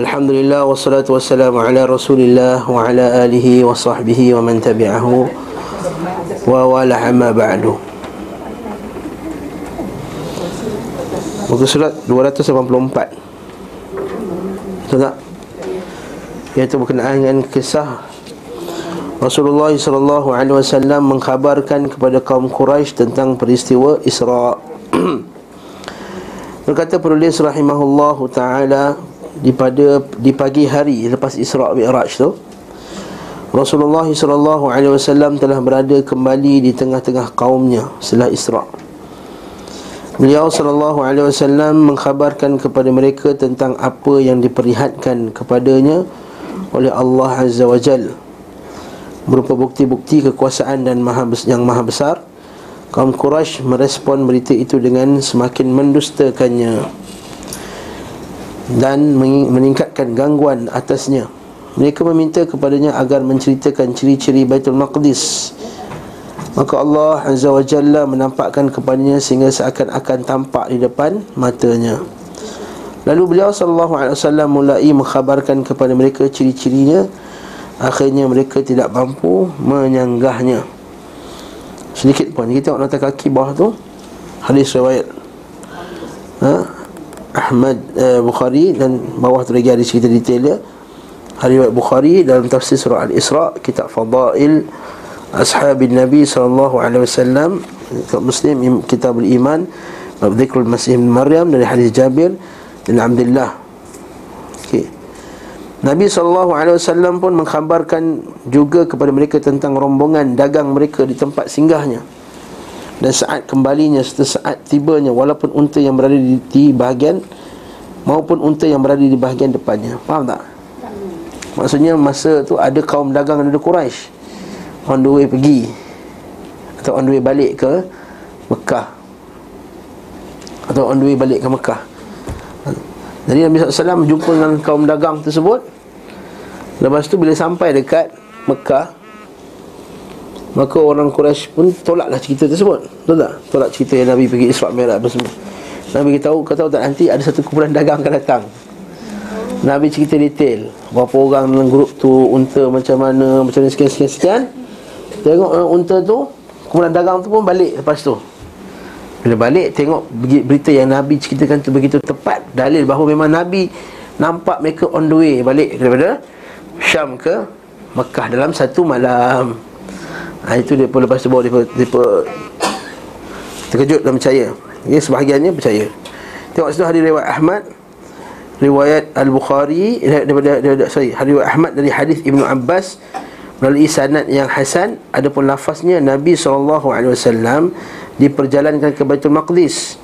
Alhamdulillah wassalatu wassalamu ala Rasulillah wa ala alihi wa sahbihi wa man tabi'ahu wa wala amma ba'du. Muka surat 284. Betul tak? Iaitu berkenaan dengan kisah Rasulullah sallallahu alaihi wasallam mengkhabarkan kepada kaum Quraisy tentang peristiwa Isra. Berkata penulis rahimahullahu taala di pada di pagi hari lepas Isra Mi'raj tu Rasulullah sallallahu alaihi wasallam telah berada kembali di tengah-tengah kaumnya setelah Isra. Beliau sallallahu alaihi wasallam mengkhabarkan kepada mereka tentang apa yang diperlihatkan kepadanya oleh Allah Azza wa Jal berupa bukti-bukti kekuasaan dan maha yang maha besar kaum Quraisy merespon berita itu dengan semakin mendustakannya dan meningkatkan gangguan atasnya. Mereka meminta kepadanya agar menceritakan ciri-ciri Baitul Maqdis. Maka Allah Azza wa Jalla menampakkan kepadanya sehingga seakan-akan tampak di depan matanya. Lalu beliau sallallahu alaihi wasallam mulai mengkhabarkan kepada mereka ciri-cirinya. Akhirnya mereka tidak mampu menyanggahnya. Sedikit pun kita tengok nota kaki bawah tu. Hadis riwayat. Ha? Ahmad eh, Bukhari dan bawah tu lagi hadis kita detail dia. Riwayat Bukhari dalam tafsir surah Al-Isra kitab Fadail Ashabin Nabi sallallahu alaihi wasallam kitab Muslim kitab Al-Iman Bab Dhikrul Masih Maryam dari hadis Jabir dan Alhamdulillah okay. Nabi SAW pun mengkhabarkan juga kepada mereka tentang rombongan dagang mereka di tempat singgahnya Dan saat kembalinya serta saat tibanya Walaupun unta yang berada di, di bahagian Maupun unta yang berada di bahagian depannya. Faham tak? Maksudnya masa tu ada kaum dagang dari Quraisy On the way pergi Atau on the way balik ke Mekah. Atau on the way balik ke Mekah. Jadi Nabi SAW jumpa dengan kaum dagang tersebut. Lepas tu bila sampai dekat Mekah Maka orang Quraisy pun tolaklah cerita tersebut. Betul tak? Tolak cerita yang Nabi pergi Isra' Merah apa semua. Nabi tahu, kata tak nanti ada satu kumpulan dagang akan datang. Nabi cerita detail. Berapa orang dalam grup tu Unta macam mana Macam mana sekian-sekian Tengok uh, unta tu Kumpulan dagang tu pun balik lepas tu. Bila balik tengok berita yang Nabi ceritakan tu begitu tepat Dalil bahawa memang Nabi nampak mereka on the way balik daripada Syam ke Mekah dalam satu malam ha, Itu dia pun lepas tu bawa dia, dia, dia terkejut dan percaya. Ya sebahagiannya percaya. Tengok situ hari riwayat Ahmad Riwayat Al-Bukhari daripada, daripada, sorry, Hari riwayat Ahmad dari hadis Ibnu Abbas Melalui sanad yang hasan. Adapun lafaznya Nabi SAW diperjalankan ke Baitul Maqdis.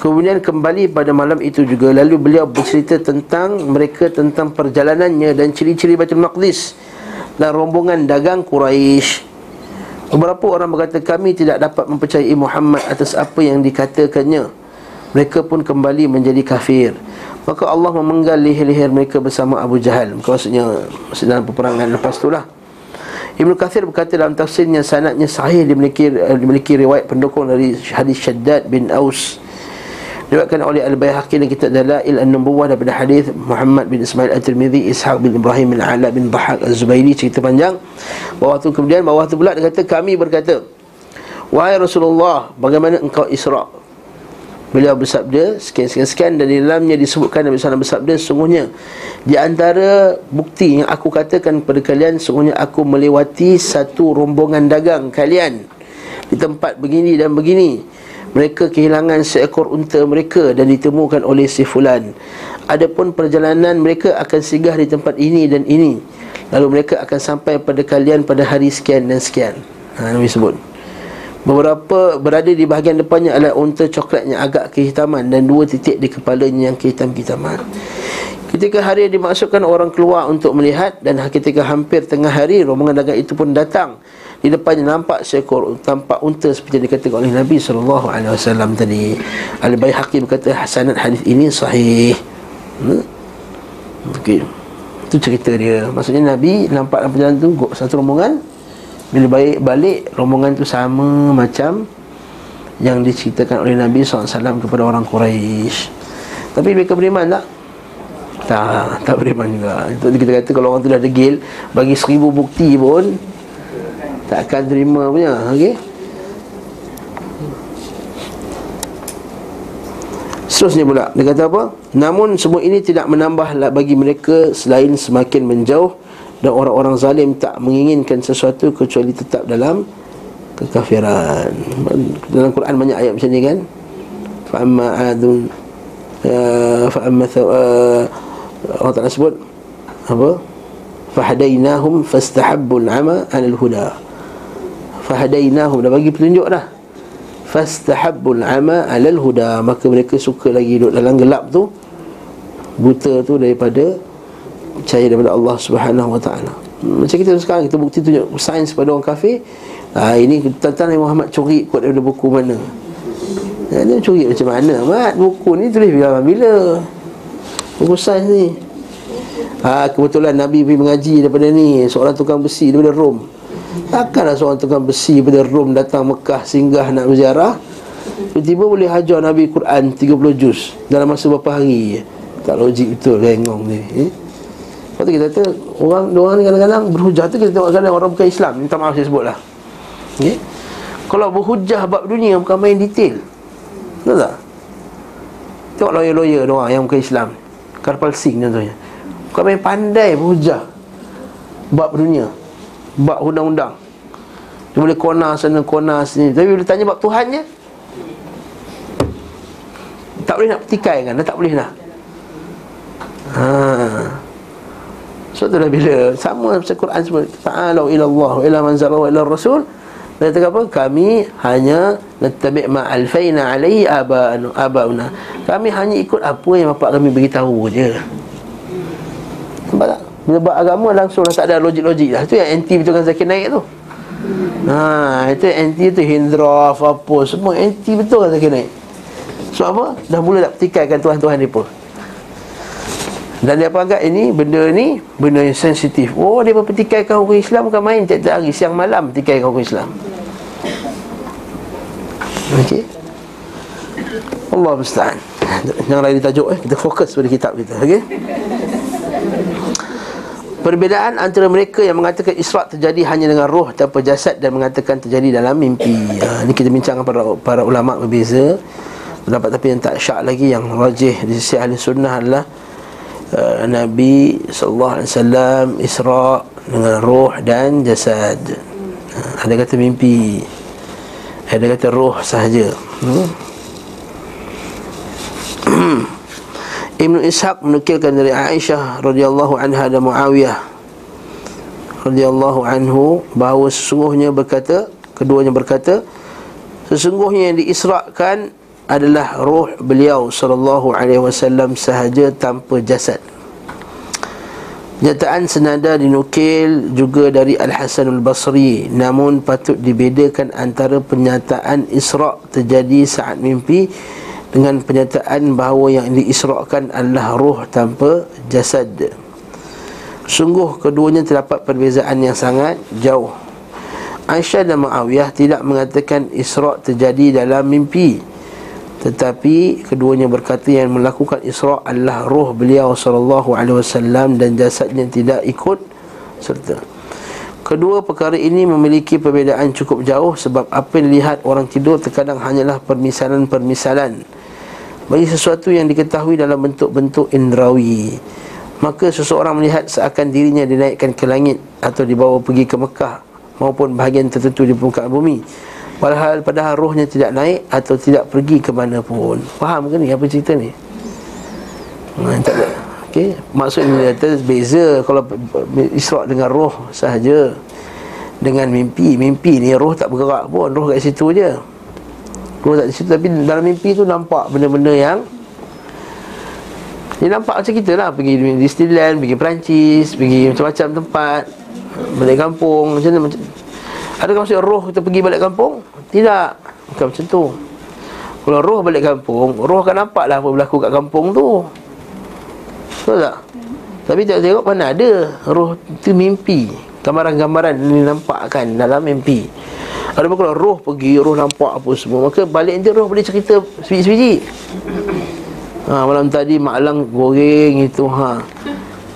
Kemudian kembali pada malam itu juga Lalu beliau bercerita tentang mereka Tentang perjalanannya dan ciri-ciri Baitul Maqdis Dan rombongan dagang Quraisy. Beberapa orang berkata kami tidak dapat mempercayai Muhammad atas apa yang dikatakannya. Mereka pun kembali menjadi kafir. Maka Allah memenggal leher-leher mereka bersama Abu Jahal. Maksudnya, maksudnya dalam peperangan lepas itulah. Ibnu Kathir berkata dalam tafsirnya sanadnya sahih dimiliki dimiliki riwayat pendukung dari hadis Shaddad bin Aus diriwayatkan oleh Al-Baihaqi dalam kitab Dalail An-Nubuwah daripada hadis Muhammad bin Ismail At-Tirmizi Ishaq bin Ibrahim bin Ala bin Dhahak Az-Zubairi cerita panjang. Bawah tu kemudian bawah tu pula dia kata kami berkata wahai Rasulullah bagaimana engkau Isra? Beliau bersabda sekian-sekian-sekian dan di dalamnya disebutkan Nabi SAW bersabda sungguhnya di antara bukti yang aku katakan kepada kalian sungguhnya aku melewati satu rombongan dagang kalian. Di tempat begini dan begini mereka kehilangan seekor unta mereka dan ditemukan oleh si fulan adapun perjalanan mereka akan singgah di tempat ini dan ini lalu mereka akan sampai pada kalian pada hari sekian dan sekian ha, Nabi sebut Beberapa berada di bahagian depannya adalah unta coklat yang agak kehitaman dan dua titik di kepalanya yang kehitam-kehitaman. Ketika hari dimasukkan orang keluar untuk melihat dan ketika hampir tengah hari rombongan dagang itu pun datang. Di depannya nampak seekor tampak unta seperti yang dikatakan oleh Nabi sallallahu alaihi wasallam tadi. Al-Baihaqi berkata hasanat hadis ini sahih. Hmm? Okey. Itu cerita dia. Maksudnya Nabi nampak dalam perjalanan tu satu rombongan bila balik, balik rombongan tu sama macam yang diceritakan oleh Nabi SAW kepada orang Quraisy. Tapi mereka beriman tak? Tak, tak beriman juga Itu kita kata kalau orang tu dah degil Bagi seribu bukti pun Takkan terima punya Okey? Seterusnya pula Dia kata apa? Namun semua ini tidak menambah bagi mereka Selain semakin menjauh Dan orang-orang zalim tak menginginkan sesuatu Kecuali tetap dalam Kekafiran. Dalam Quran banyak ayat macam ni kan? Fa'amma adun uh, Fa'amma uh, Allah Ta'ala sebut. Apa? Fahadainahum fastahabbul ama anil huda Fahadainahum. Dah bagi petunjuk dah. Fastahabbul ama alal huda. Maka mereka suka lagi duduk dalam gelap tu. Buta tu daripada Percaya daripada Allah Subhanahu Wa Ta'ala. Macam kita sekarang Kita bukti tunjuk sains pada orang kafir. Ha, Ini tentang Nabi Muhammad curi kot daripada buku mana? Ya, dia curi macam mana? Mat, buku ni tulis bila bila? Buku sains ni. Ha, Kebetulan Nabi pergi mengaji daripada ni. Seorang tukang besi daripada Rom Takkanlah seorang tukang besi daripada Rom Datang Mekah singgah nak berziarah. Tiba-tiba boleh hajar Nabi Quran 30 juz Dalam masa beberapa hari Tak logik betul Rengong ni eh? Lepas tu kita kata Orang, orang ni kadang-kadang berhujah. Tu Kita tengok kadang orang bukan Islam. Minta maaf saya sebut lah okay? Kalau berhujah bab dunia Bukan main detail. Betul tak? Tengok lawyer-lawyer orang yang bukan Islam. Karpal Singh contohnya. Bukan main pandai berhujah Bab dunia Bab undang-undang. Dia boleh kona sana kona sini. Tapi bila tanya bab Tuhan je Tak boleh nak petikai kan? Dia tak boleh nak. Ha. So tu dah bila Sama macam Quran semua. Ta'alau ila Allah Ila manzara wa ila Rasul. Dia kata apa? Kami hanya Nattabi' ma'alfayna alaihi aba'una. Kami hanya ikut apa yang bapak kami beritahu je. Nampak tak? Bila buat agama langsung dah tak ada logik-logik dah Itu yang anti betulkan Zakir naik tu Ha, itu anti tu Hindra, apa Semua anti betul kan Zakir naik So apa? Dah mula tak pertikaikan Tuhan-Tuhan mereka dan dia agak ini benda ni benda yang sensitif. Oh dia berpetikaikan orang Islam bukan main tiap-tiap hari siang malam pertikaikan orang Islam. Okey. Allah musta'an. Jangan lagi tajuk eh. Kita fokus pada kitab kita. Okey. Perbezaan antara mereka yang mengatakan Isra' terjadi hanya dengan roh tanpa jasad dan mengatakan terjadi dalam mimpi. Ha, ini kita bincang para para ulama berbeza. Pendapat tapi yang tak syak lagi yang rajih di sisi ahli sunnah adalah uh, Nabi sallallahu alaihi wasallam dengan roh dan jasad. Uh, ada kata mimpi. Ada kata roh sahaja. Hmm. Ibn Ishaq menukilkan dari Aisyah radhiyallahu anha dan Muawiyah radhiyallahu anhu bahawa sesungguhnya berkata keduanya berkata sesungguhnya yang diisrakan adalah roh beliau sallallahu alaihi wasallam sahaja tanpa jasad. Nyataan senada dinukil juga dari Al-Hasan Al-Basri Namun patut dibedakan antara penyataan Isra' terjadi saat mimpi dengan penyataan bahawa yang diisrakan adalah roh tanpa jasad. Sungguh keduanya terdapat perbezaan yang sangat jauh. Aisyah dan Muawiyah tidak mengatakan Isra' terjadi dalam mimpi. Tetapi keduanya berkata yang melakukan Isra' adalah roh beliau wasallam dan jasadnya tidak ikut serta. Kedua perkara ini memiliki perbezaan cukup jauh sebab apa yang dilihat orang tidur terkadang hanyalah permisalan-permisalan bagi sesuatu yang diketahui dalam bentuk-bentuk indrawi. Maka seseorang melihat seakan dirinya dinaikkan ke langit atau dibawa pergi ke Mekah maupun bahagian tertentu di permukaan bumi. Padahal padahal rohnya tidak naik atau tidak pergi ke mana pun. Faham ke ni apa cerita ni? Nah, tak ada. Okey maksudnya kata beza. Kalau Isra dengan roh sahaja. Dengan mimpi mimpi ni roh tak bergerak pun. Roh kat situ je Roh tak di situ Tapi dalam mimpi tu nampak benda-benda yang Dia nampak macam kita lah. Pergi di Disneyland Pergi Perancis Pergi macam-macam tempat Balik kampung Macam mana macam Adakah maksud roh kita pergi balik kampung? Tidak. Bukan macam tu. Kalau roh balik kampung Roh akan nampak lah apa berlaku kat kampung tu. Betul tak? Tapi tengok-tengok mana ada Roh tu mimpi. Gambaran-gambaran ni nampakkan dalam mimpi ada kalau roh pergi, roh nampak apa semua Maka balik nanti roh boleh cerita sebiji-sebiji ha, Malam tadi maklang goreng itu ha.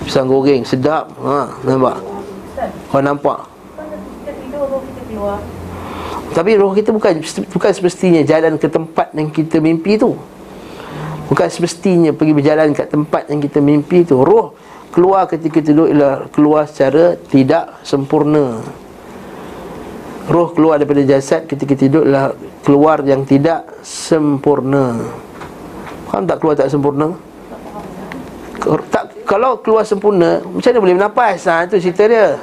Pisang goreng sedap ha, Nampak Kau nampak tapi roh kita bukan bukan semestinya jalan ke tempat yang kita mimpi tu. Bukan semestinya pergi berjalan ke tempat yang kita mimpi tu. Roh keluar ketika tidur ialah keluar secara tidak sempurna. Roh keluar daripada jasad ketika tidur ialah keluar yang tidak sempurna. Faham tak keluar tak sempurna? Tak, kalau keluar sempurna, macam mana boleh bernafas? Ha, itu cerita dia.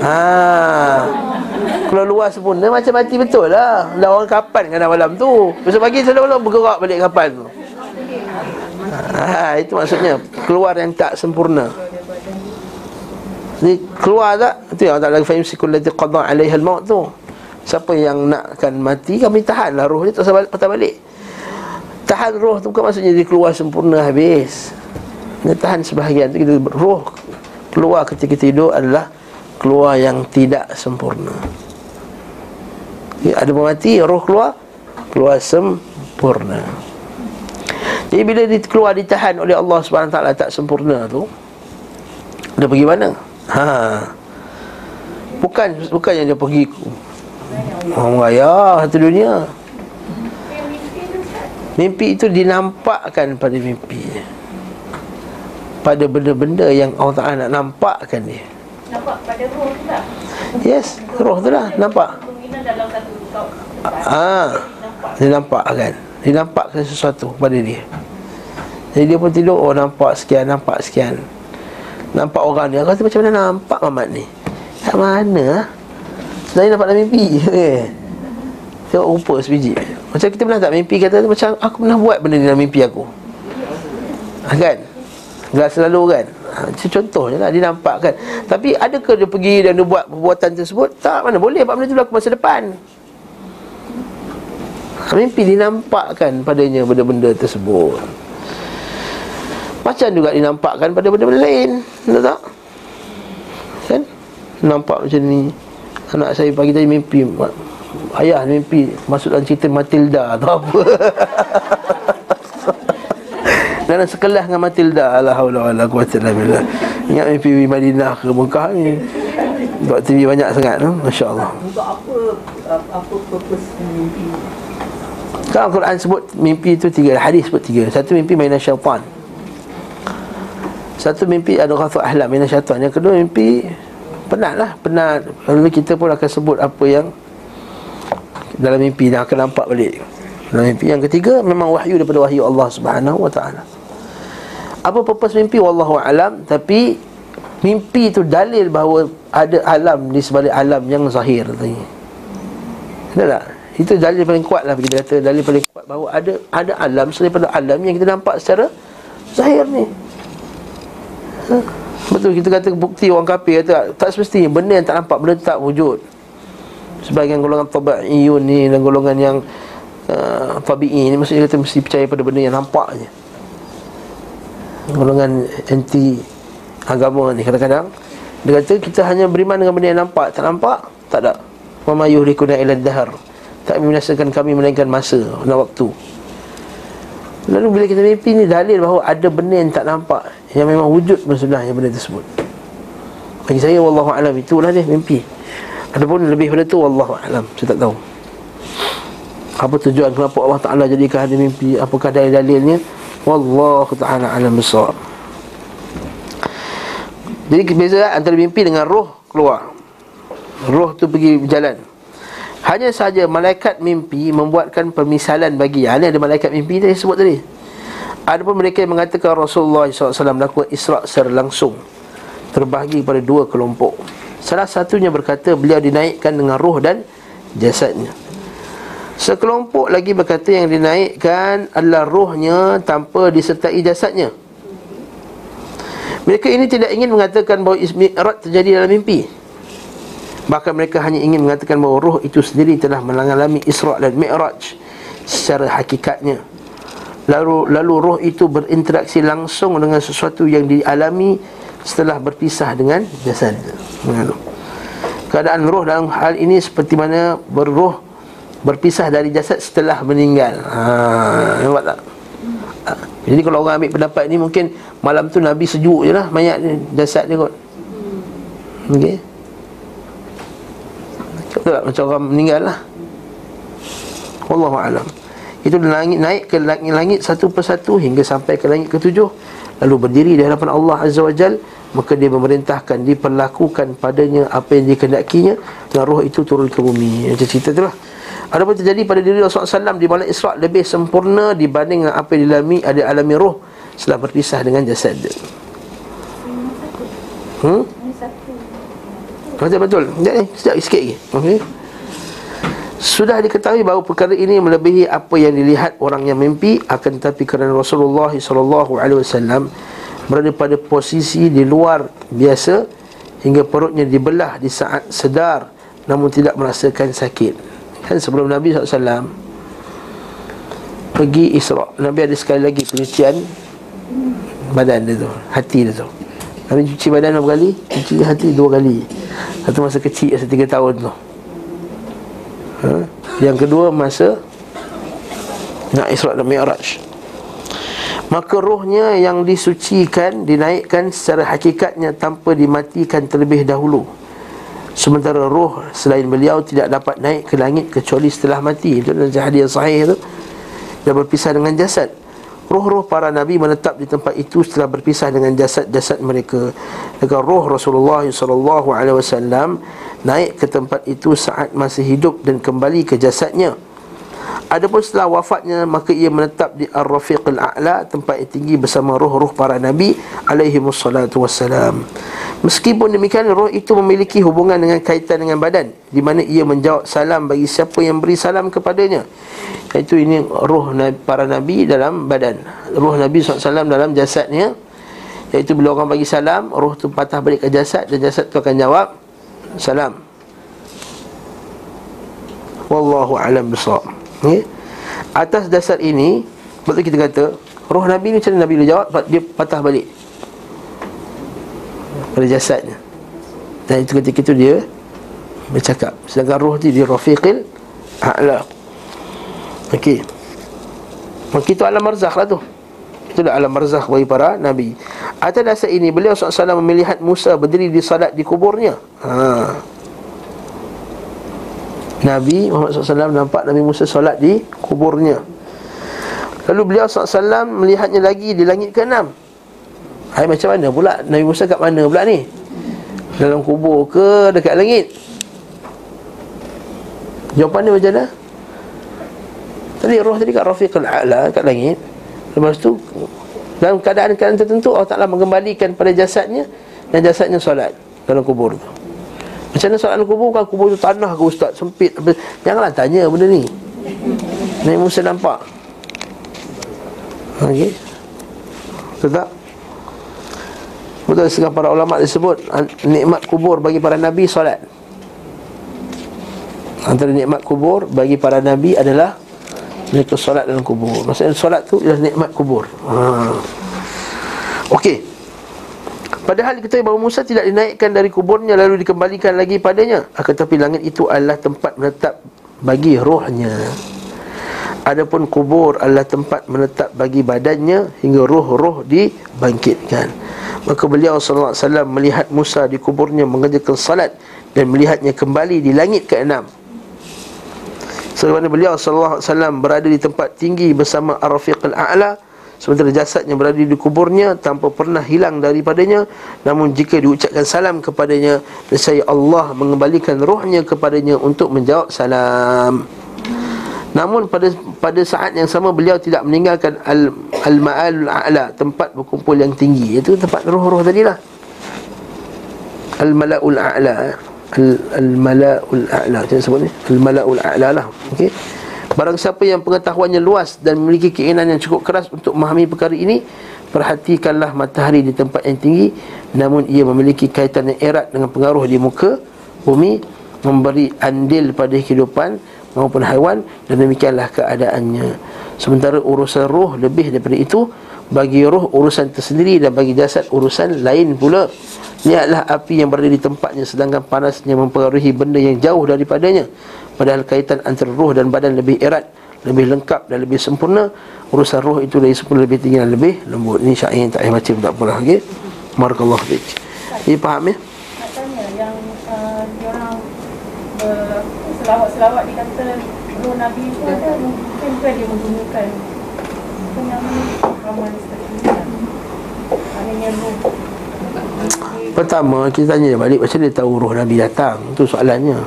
Ha. Kalau luar sempurna macam mati betul lah. Dah orang kapan kan malam tu. Besok pagi selalu bergerak balik kapan tu. Ha, itu maksudnya keluar yang tak sempurna. Ni keluar tak? Itu yang lagi faham sikul lati qadha alaiha al-maut tu. Siapa yang nakkan mati kami tahanlah roh dia tak usah patah balik. Tahan roh tu bukan maksudnya dia keluar sempurna habis. Dia tahan sebahagian tu kita roh keluar ketika tidur adalah keluar yang tidak sempurna. Ada mati, roh keluar, keluar sempurna. Jadi bila dia keluar ditahan oleh Allah SWT tak sempurna tu, dia pergi mana? Ha. Bukan bukan yang dia pergi orang raya satu dunia. Mimpi itu dinampakkan pada mimpi Pada benda-benda yang Allah Ta'ala nak nampakkan dia nampak pada roh tu tak? Yes, roh tu lah nampak. Ah, dia nampak kan. Dia nampak sesuatu pada dia. Jadi dia pun tidur, oh nampak sekian, nampak sekian. Nampak orang ni, aku rasa macam mana nampak Mamat ni? Kat mana? Sebenarnya nampak dalam mimpi. Tengok rupa sebiji. Macam kita pernah tak mimpi kata macam aku pernah buat benda ni dalam mimpi aku. Ha, kan? Tak selalu kan? Ha, contohnya lah dia nampak kan Tapi adakah dia pergi dan dia buat perbuatan tersebut Tak mana boleh Sebab benda tu berlaku masa depan ha, Mimpi dinampakkan padanya benda-benda tersebut Macam juga dinampakkan pada benda-benda lain Betul tak? Kan? Nampak macam ni. Anak saya pagi tadi mimpi. Ayah mimpi. Masuk dalam cerita Matilda Atau apa. Dalam sekelas dengan Matilda. La haula wala quwwata illa billah. Ingat mimpi pergi Madinah ke Mekah ni? Buat TV banyak sangat tu masya-Allah. Untuk apa apa purpose mimpi? Kalau Al-Quran sebut mimpi itu tiga Hadis sebut tiga. Satu mimpi mainan syaitan Satu mimpi ada khafu ahlam mainan syaitan Yang kedua mimpi Penat lah Penat Lalu kita pun akan sebut apa yang Dalam mimpi Dan akan nampak balik Dalam mimpi Yang ketiga Memang wahyu daripada wahyu Allah subhanahu wa ta'ala apa purpose mimpi wallahu alam tapi mimpi itu dalil bahawa ada alam di sebalik alam yang zahir tadi. Betul tak? Itu dalil paling kuat lah kita kata dalil paling kuat bahawa ada ada alam selain pada alam yang kita nampak secara zahir ni. Betul kita kata bukti orang kafir kata tak semestinya benda yang tak nampak benda tak wujud. Sebagian golongan tabi'iyun ni dan golongan yang uh, tabi'i ni maksudnya kata mesti percaya pada benda yang nampak je golongan anti agama ni kadang-kadang dia kata kita hanya beriman dengan benda yang nampak tak nampak tak ada. Wa yuhrikuna ila dahar tak membinasakan kami melainkan masa dan waktu. Lalu bila kita mimpi ni dalil bahawa ada benda yang tak nampak yang memang wujud sebenarnya benda tersebut. Bagi saya wallahu alam itulah dia mimpi. Adapun lebih pada tu wallahu alam saya tak tahu. Apa tujuan kenapa Allah Taala jadikan ada mimpi? Apakah dalil-dalilnya? Wallahu ta'ala alam besar Jadi beza antara mimpi dengan roh keluar. Roh tu pergi berjalan. Hanya saja malaikat mimpi membuatkan permisalan bagi. Ini ada malaikat mimpi tadi sebut tadi Ada pun mereka yang mengatakan Rasulullah SAW melakukan isra' secara langsung Terbahagi pada dua kelompok. Salah satunya berkata beliau dinaikkan dengan roh dan jasadnya. Sekelompok lagi berkata yang dinaikkan adalah rohnya tanpa disertai jasadnya. Mereka ini tidak ingin mengatakan bahawa Mi'raj terjadi dalam mimpi. Bahkan mereka hanya ingin mengatakan bahawa roh itu sendiri telah mengalami Isra' dan Mi'raj Secara hakikatnya Lalu, lalu roh itu berinteraksi langsung dengan sesuatu yang dialami setelah berpisah dengan jasad Keadaan roh dalam hal ini seperti mana berroh berpisah dari jasad setelah meninggal. Ha, nampak tak? Ha, Jadi kalau orang ambil pendapat ni mungkin malam tu Nabi sejuk je lah mayat ni, jasad dia kot. Okey. Betul tak? Macam orang meninggal lah. Wallahu alam. Itu langit naik ke langit-langit satu persatu hingga sampai ke langit ketujuh. Lalu berdiri di hadapan Allah Azza wa Jal Maka dia memerintahkan, diperlakukan padanya apa yang dikehendakinya Dan roh itu turun ke bumi Macam cerita tu lah ada pun terjadi pada diri Rasulullah SAW di malam Isra' lebih sempurna dibanding dengan apa yang dialami ada alami roh setelah berpisah dengan jasad dia. Hmm? Betul betul. Sekejap ni, sekejap sikit lagi. Okey. Sudah diketahui bahawa perkara ini melebihi apa yang dilihat orang yang mimpi akan tetapi kerana Rasulullah wasallam berada pada posisi di luar biasa hingga perutnya dibelah di saat sedar namun tidak merasakan sakit. Kan sebelum Nabi SAW Pergi Isra' Nabi ada sekali lagi pencucian Badan dia tu Hati dia tu Nabi cuci badan berapa kali? Cuci hati dua kali Satu masa kecil Masa tiga tahun tu ha? Yang kedua masa Nak Isra' dan Mi'raj. Maka rohnya yang disucikan Dinaikkan secara hakikatnya Tanpa dimatikan terlebih dahulu. Sementara roh selain beliau tidak dapat naik ke langit kecuali setelah mati. Itu dalam hadis yang sahih itu Dia berpisah dengan jasad. Roh-roh para Nabi menetap di tempat itu setelah berpisah dengan jasad-jasad mereka. Agar roh Rasulullah SAW naik ke tempat itu saat masih hidup dan kembali ke jasadnya Adapun setelah wafatnya maka ia menetap di Ar-Rafiq Al-A'la tempat yang tinggi bersama roh-roh para nabi alaihi wassalatu wassalam. Meskipun demikian roh itu memiliki hubungan dengan kaitan dengan badan di mana ia menjawab salam bagi siapa yang beri salam kepadanya. Iaitu ini roh para nabi dalam badan. Roh Nabi SAW dalam jasadnya Iaitu bila orang bagi salam Roh tu patah balik ke jasad Dan jasad tu akan jawab Salam. Wallahu alam bisawab okay? Atas dasar ini Betul kita kata Roh Nabi ni macam Nabi boleh jawab? Dia patah balik. Pada jasadnya. Dan itu ketika itu dia Bercakap. Sedangkan roh dia rafiqil A'la. Okey. Maka itu alam marzakh lah tu Itulah alam marzakh bagi para Nabi. Atas dasar ini Beliau SAW melihat Musa berdiri di salat di kuburnya. Haa Nabi Muhammad SAW nampak Nabi Musa solat di kuburnya. Lalu beliau SAW melihatnya lagi di langit ke-6 Hai macam mana pula Nabi Musa kat mana pula ni? Dalam kubur ke dekat langit? Jawapan dia macam mana? Tadi roh tadi kat Rafiqul A'la kat langit Lepas tu Dalam keadaan-keadaan tertentu Allah Ta'ala mengembalikan pada jasadnya Dan jasadnya solat dalam kubur tu. Macam mana soalan kubur? Kan kubur tu tanah ke ustaz? Sempit. Janganlah tanya benda ni. Nabi Musa nampak. Okey. Tetap Betul sekarang para ulama disebut Nikmat kubur bagi para Nabi solat. Antara nikmat kubur bagi para Nabi adalah Mereka solat dalam kubur Maksudnya solat tu adalah nikmat kubur ha. Okey Padahal kita bahawa Musa tidak dinaikkan dari kuburnya lalu dikembalikan lagi padanya. Tetapi langit itu adalah tempat menetap bagi rohnya. Adapun kubur adalah tempat menetap bagi badannya hingga roh-roh dibangkitkan. Maka beliau sallallahu alaihi wasallam melihat Musa di kuburnya mengerjakan salat dan melihatnya kembali di langit ke-6. Sebagaimana beliau sallallahu alaihi wasallam berada di tempat tinggi bersama Ar-Rafiq al-A'la Sementara jasadnya berada di kuburnya Tanpa pernah hilang daripadanya. Namun jika diucapkan salam kepadanya Saya Allah mengembalikan rohnya kepadanya Untuk menjawab salam. Namun pada pada saat yang sama beliau tidak meninggalkan al al ma'al a'la tempat berkumpul yang tinggi. Itu tempat roh-roh tadi lah. Al mala'ul a'la al al mala'ul a'la. Macam sebut ni al mala'ul a'la lah. Okey. Barang siapa yang pengetahuannya luas dan memiliki keinginan yang cukup keras untuk memahami perkara ini Perhatikanlah matahari di tempat yang tinggi. Namun ia memiliki kaitan yang erat dengan pengaruh di muka bumi Memberi andil pada kehidupan maupun haiwan Dan demikianlah keadaannya. Sementara urusan roh lebih daripada itu Bagi roh urusan tersendiri dan bagi jasad urusan lain pula. Lihatlah api yang berada di tempatnya Sedangkan panasnya mempengaruhi benda yang jauh daripadanya. Padahal kaitan antara roh dan badan lebih erat lebih lengkap dan lebih sempurna. Urusan roh itu lebih sempurna lebih tinggi dan lebih lembut. Ini syair yang tak payah baca tak apalah okey? Barakallahu fiik. Ini faham ya? Nak tanya yang uh, diorang uh, selawat-selawat dikata roh Nabi itu ada mungkin dia menggunakan Pertama kita tanya dia balik Macam mana dia tahu roh Nabi datang? Itu soalannya.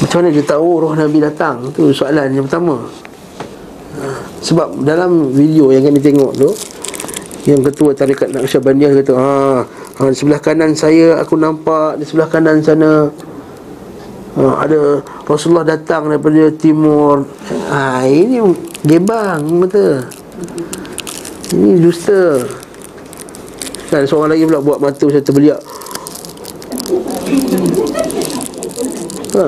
Macam mana dia tahu roh Nabi datang? Itu soalan yang pertama. Ha, Sebab dalam video yang kami tengok tu Yang ketua tarikat Naqsyabandiyah kata ha, ha, sebelah kanan saya aku nampak Di sebelah kanan sana ha, Ada Rasulullah datang daripada timur. Ha, Ini gebang betul? Ini dusta. Kan seorang lagi pula buat mata macam terbeliak. Ha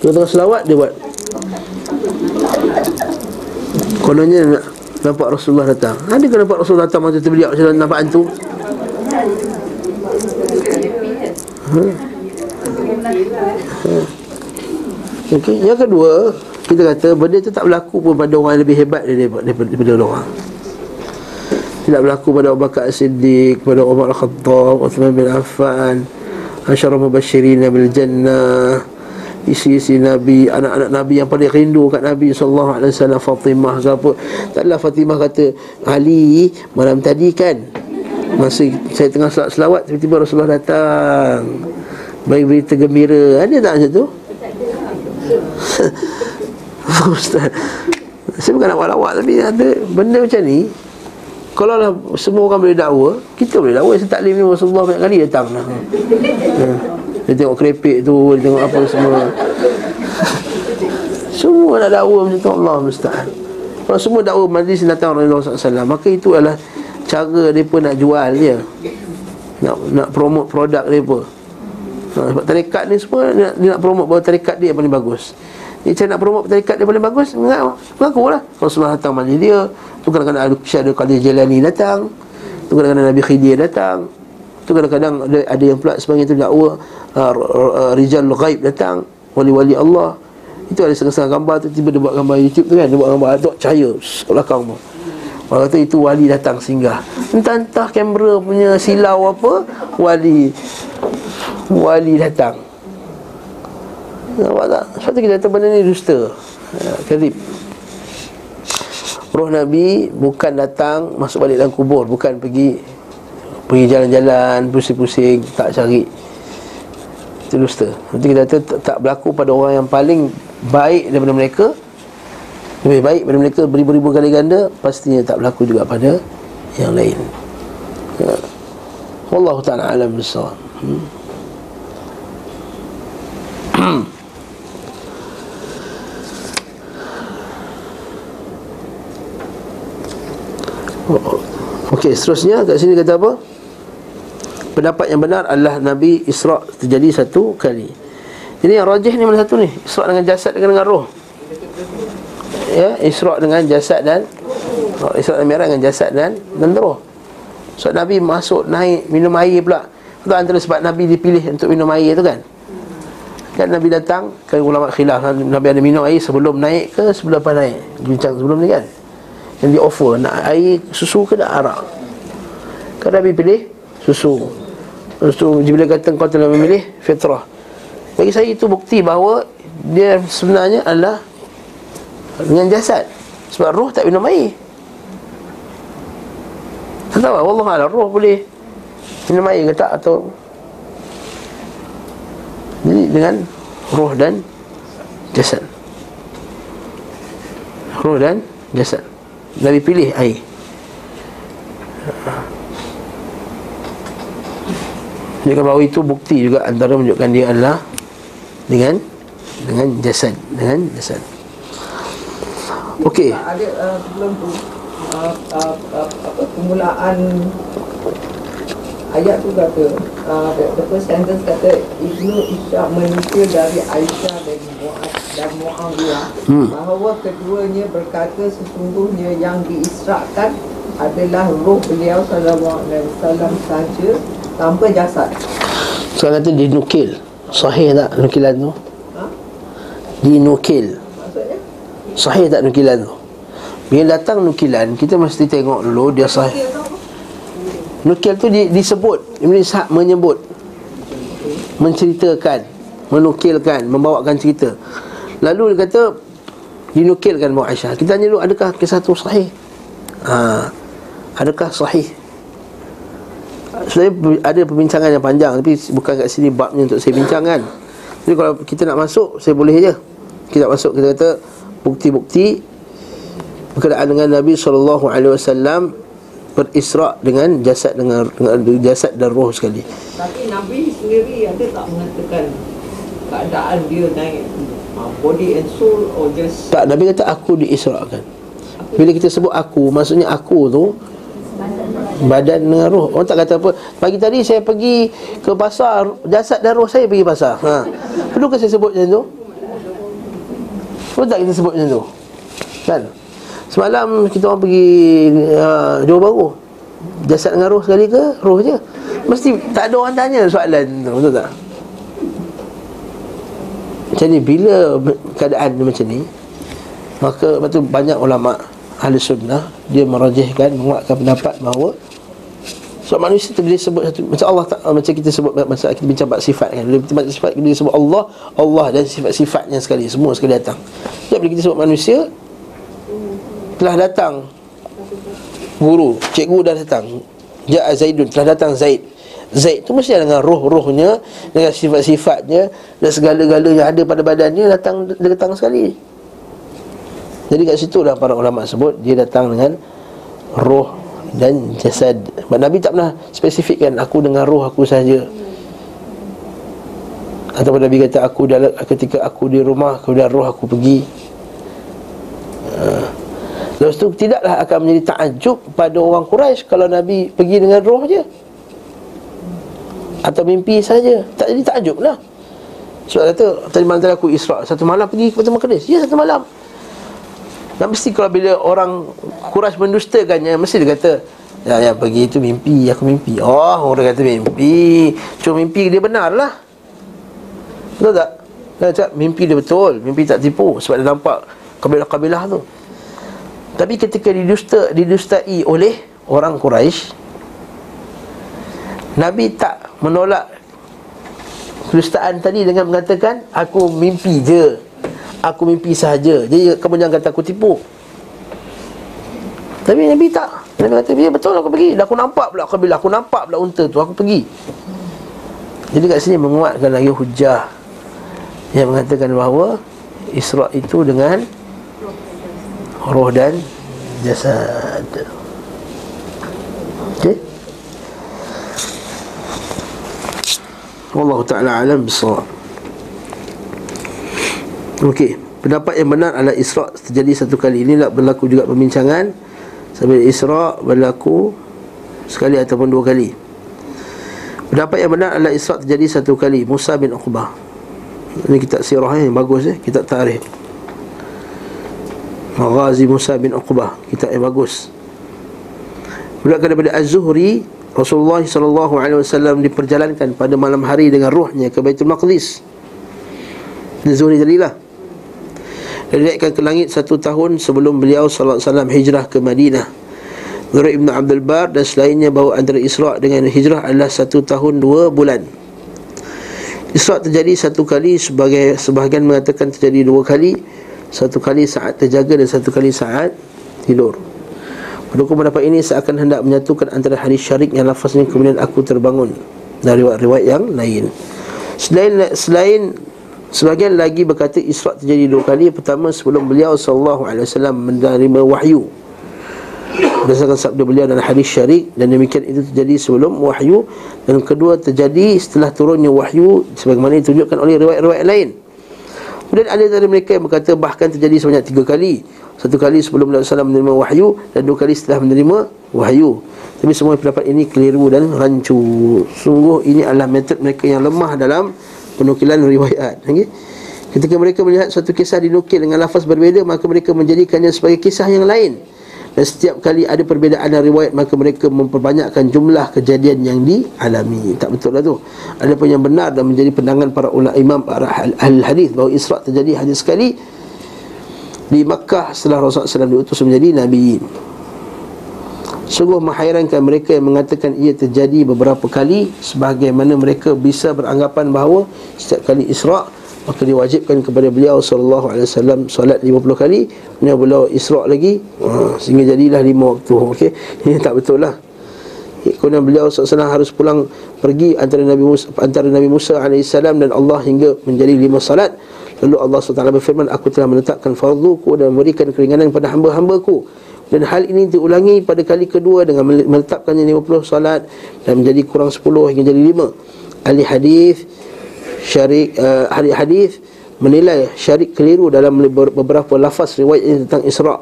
Dia tengah selawat dia buat. Kononnya nak nampak Rasulullah datang. Ada ke nampak Rasulullah datang mata terbeliak? Macam nampak hantu? Ha Ha. Okey, yang kedua, kita kata benda itu tak berlaku pun pada orang yang lebih hebat daripada, daripada, orang tidak berlaku pada Abu Bakar Siddiq, pada Umar Al-Khattab, Uthman bin Affan, Asyarah Mubashirin bil Jannah, isi-isi Nabi, anak-anak Nabi yang paling rindu kat Nabi sallallahu alaihi wasallam Fatimah. Taklah Fatimah kata, "Ali, malam tadi kan masa saya tengah selawat, tiba-tiba Rasulullah datang. Bagi berita gembira. Ada tak macam tu?" Ustaz. Saya bukan nak lawak Tapi ada benda macam ni kalau lah semua orang boleh dakwa Kita boleh dakwa. Saya taklim ni Rasulullah banyak kali datang lah. ha. Dia tengok kerepek tu Dia tengok apa semua. Semua nak dakwa macam tu Allah mustahil Kalau semua dakwa majlis datang Rasulullah SAW Maka itu adalah Cara mereka nak jual dia. Nak nak promote produk mereka. Ha, Sebab tarikat ni semua Dia nak, dia nak promote bahawa tarikat dia yang paling bagus dia cara nak promote tarikat dia paling bagus Mengaku lah. Rasulullah datang majlis dia Tu kadang-kadang ada Syed Qadir Jalani datang Tu kadang-kadang Nabi Khidir datang Tu kadang-kadang ada, ada yang pula sebagai itu dakwa uh, uh, Rijal Ghaib datang Wali-wali Allah. Itu ada setengah-setengah gambar tu Tiba dia buat gambar YouTube tu kan Dia buat gambar Dok cahaya Belakang tu. Orang kata itu wali datang singgah. Entah-entah kamera punya silau apa Wali Wali datang Nampak tak? Sebab tu kita kata benda ni dusta ya, Kerib Roh Nabi bukan datang masuk balik dalam kubur, bukan pergi pergi jalan-jalan, pusing-pusing, tak cari. Itu dusta. Nanti kita kata tak, berlaku pada orang yang paling baik daripada mereka. Lebih baik daripada mereka beribu-ribu kali ganda, pastinya tak berlaku juga pada yang lain. Ya. Wallahu ta'ala alam bisawab. Hmm. Okey, seterusnya kat sini kata apa? Pendapat yang benar adalah Nabi Isra terjadi satu kali. Jadi yang rajih ni mana satu ni? Isra dengan jasad dengan, dengan roh. Ya, Isra dengan jasad dan roh. Isra dan Mi'raj dengan jasad dan dan roh. So Nabi masuk naik minum air pula. Itu antara sebab Nabi dipilih untuk minum air tu kan? Kan Nabi datang, kan ulama khilaf Nabi ada minum air sebelum naik ke sebelum apa naik? Bincang sebelum ni kan? Yang di offer nak air susu ke nak arak? Kan Nabi pilih susu. Lepas tu bila kata kau telah memilih fitrah. Bagi saya itu bukti bahawa dia sebenarnya adalah dengan jasad. Sebab roh tak minum air. Tak tahu Allah Allah roh boleh minum air ke tak? Atau jadi dengan roh dan jasad. Roh dan jasad Nabi pilih air. Menunjukkan bahawa itu bukti juga Antara menunjukkan dia adalah Dengan Dengan jasad Dengan jasad. Okey. Ada uh, sebelum tu uh, apa, Permulaan Ayat tu kata uh, the, first sentence kata Ibnu Ishaq menukil dari Aisyah dan Mu'ad dan Muawiyah hmm. bahawa keduanya berkata sesungguhnya yang diisrakan adalah roh beliau sallallahu alaihi wasallam saja tanpa jasad. Sekarang kata dinukil. Sahih tak nukilan tu? Ha? Dinukil. Maksudnya? Sahih tak nukilan tu Bila datang nukilan Kita mesti tengok dulu Dia sahih Nukil tu di, disebut Ibn Ishaq menyebut Menceritakan Menukilkan Membawakan cerita Lalu dia kata Dinukilkan Mu'ad Aisyah Kita tanya dulu Adakah kisah tu sahih? Ha, Adakah sahih? Sebenarnya ada perbincangan yang panjang Tapi bukan kat sini babnya untuk saya bincangkan Jadi kalau kita nak masuk Saya boleh je. Kita nak masuk kita kata Bukti-bukti Berkenaan dengan Nabi SAW Berisra' dengan jasad dengan, dengan jasad dan roh sekali. Tapi Nabi sendiri ada tak mengatakan keadaan dia naik body and soul or just Tak, Nabi kata aku diisra'kan Bila kita sebut aku Maksudnya aku tu Badan dengan roh Orang tak kata apa Pagi tadi saya pergi ke pasar Jasad dan roh saya pergi pasar ha. Perlukah saya sebut macam tu? Perlu tak kita sebut macam tu? Kan? Semalam kita orang pergi uh, Johor Bahru Jasad dengan roh sekali ke? Roh je Mesti tak ada orang tanya soalan tu Betul tak? Macam ni bila keadaan macam ni Maka betul banyak ulama Ahli sunnah Dia merajihkan Menguatkan pendapat bahawa So manusia tu bila sebut satu Macam Allah tak, Macam kita sebut Masa kita bincang bab sifat kan. Bila kita sifat Bila sebut Allah Allah dan sifat-sifatnya sekali Semua sekali datang. Jadi bila kita sebut manusia Telah datang Guru Cikgu dah datang Ja'a Zaidun Telah datang Zaid Zaid tu mesti dengan roh-rohnya Dengan sifat-sifatnya Dan segala-gala yang ada pada badannya Datang dia datang sekali. Jadi kat situ lah para ulama sebut Dia datang dengan Roh dan jasad. Nabi tak pernah spesifikkan Aku dengan roh aku saja Ataupun Nabi kata aku dalam, Ketika aku di rumah Kemudian roh aku pergi. Uh. Lepas tu tidaklah akan menjadi takjub pada orang Quraisy kalau Nabi pergi dengan roh je atau mimpi saja. Tak jadi takjub lah. Sebab kata tadi malam aku Isra satu malam pergi ke Baitul Maqdis ya satu malam. Dan mesti kalau bila orang Quraisy mendustakannya mesti dia kata ya ya pergi itu mimpi aku mimpi. Oh orang kata mimpi. Cuma mimpi dia benar lah. Betul tak? Dia cakap mimpi dia betul. Mimpi tak tipu. Sebab dia nampak kabilah-kabilah tu. Tapi ketika didusta didustai oleh orang Quraisy Nabi tak menolak kedustaan tadi dengan mengatakan aku mimpi je. Aku mimpi sahaja. Jadi kamu jangan kata aku tipu. Tapi Nabi tak. Nabi kata, "Ya betul aku pergi. Dah aku nampak pula kabilah, aku nampak pula unta tu, aku pergi." Jadi kat sini menguatkan lagi hujah yang mengatakan bahawa Isra itu dengan roh dan jasad. Okey? Wallahu ta'ala alam bisawab Okey Pendapat yang benar adalah Isra' terjadi satu kali. Ini nak berlaku juga pembincangan Sambil Isra' berlaku Sekali ataupun dua kali. Pendapat yang benar adalah Isra' terjadi satu kali. Musa bin Uqbah. Ini kitab sirah yang bagus eh Kitab tarikh Maghazi Musa bin Uqbah Kitab yang bagus. Berlaku daripada Az-Zuhri Rasulullah SAW diperjalankan pada malam hari dengan ruhnya ke Baitul Maqdis. Zuhri tadilah Dinaikkan ke langit satu tahun sebelum beliau SAW hijrah ke Madinah. Zura Ibn Abdul Bar dan selainnya bahawa antara Isra' dengan hijrah adalah satu tahun dua bulan. Isra' terjadi satu kali sebagai sebahagian mengatakan terjadi dua kali. Satu kali saat terjaga dan satu kali saat tidur Pendukung pendapat ini seakan hendak menyatukan antara hadis syarik yang lafaznya kemudian aku terbangun dari riwayat yang lain. Selain selain sebagian lagi berkata Isra terjadi dua kali. Pertama sebelum beliau sallallahu alaihi wasallam menerima wahyu. Berdasarkan sabda beliau dalam hadis syarik dan demikian itu terjadi sebelum wahyu dan kedua terjadi setelah turunnya wahyu sebagaimana ditunjukkan oleh riwayat-riwayat lain. Kemudian ada dari mereka yang berkata bahkan terjadi sebanyak tiga kali. Satu kali sebelum Nabi SAW menerima wahyu Dan dua kali setelah menerima wahyu. Tapi semua pendapat ini keliru dan rancu. Sungguh ini adalah metod mereka yang lemah dalam Penukilan riwayat. Okay? Ketika mereka melihat satu kisah dinukil dengan lafaz berbeza Maka mereka menjadikannya sebagai kisah yang lain Dan setiap kali ada perbezaan dalam riwayat Maka mereka memperbanyakkan jumlah kejadian yang dialami. Tak betul lah tu. Ada pun yang benar dan menjadi pendangan para ulama imam para ahli hadis Bahawa Isra' terjadi hadis sekali di Makkah setelah Rasulullah SAW diutus menjadi Nabi. Sungguh menghairankan mereka yang mengatakan ia terjadi beberapa kali Sebagaimana mereka bisa beranggapan bahawa Setiap kali Isra' Maka diwajibkan kepada beliau Sallallahu alaihi wasallam Solat 50 kali Kemudian beliau Isra' lagi. Ha, Sehingga jadilah 5 waktu. Okey, Ini tak betul lah. Kemudian beliau SAW harus pulang Pergi antara Nabi Musa, antara Nabi Musa AS Dan Allah hingga menjadi lima salat Lalu Allah SWT berfirman Aku telah menetapkan farduku Dan memberikan keringanan kepada hamba-hambaku. Dan hal ini diulangi pada kali kedua dengan menetapkannya 50 salat dan menjadi kurang 10 hingga jadi 5. Ahli hadis syarik uh, hadis menilai syarik keliru dalam beberapa lafaz riwayat ini tentang Isra.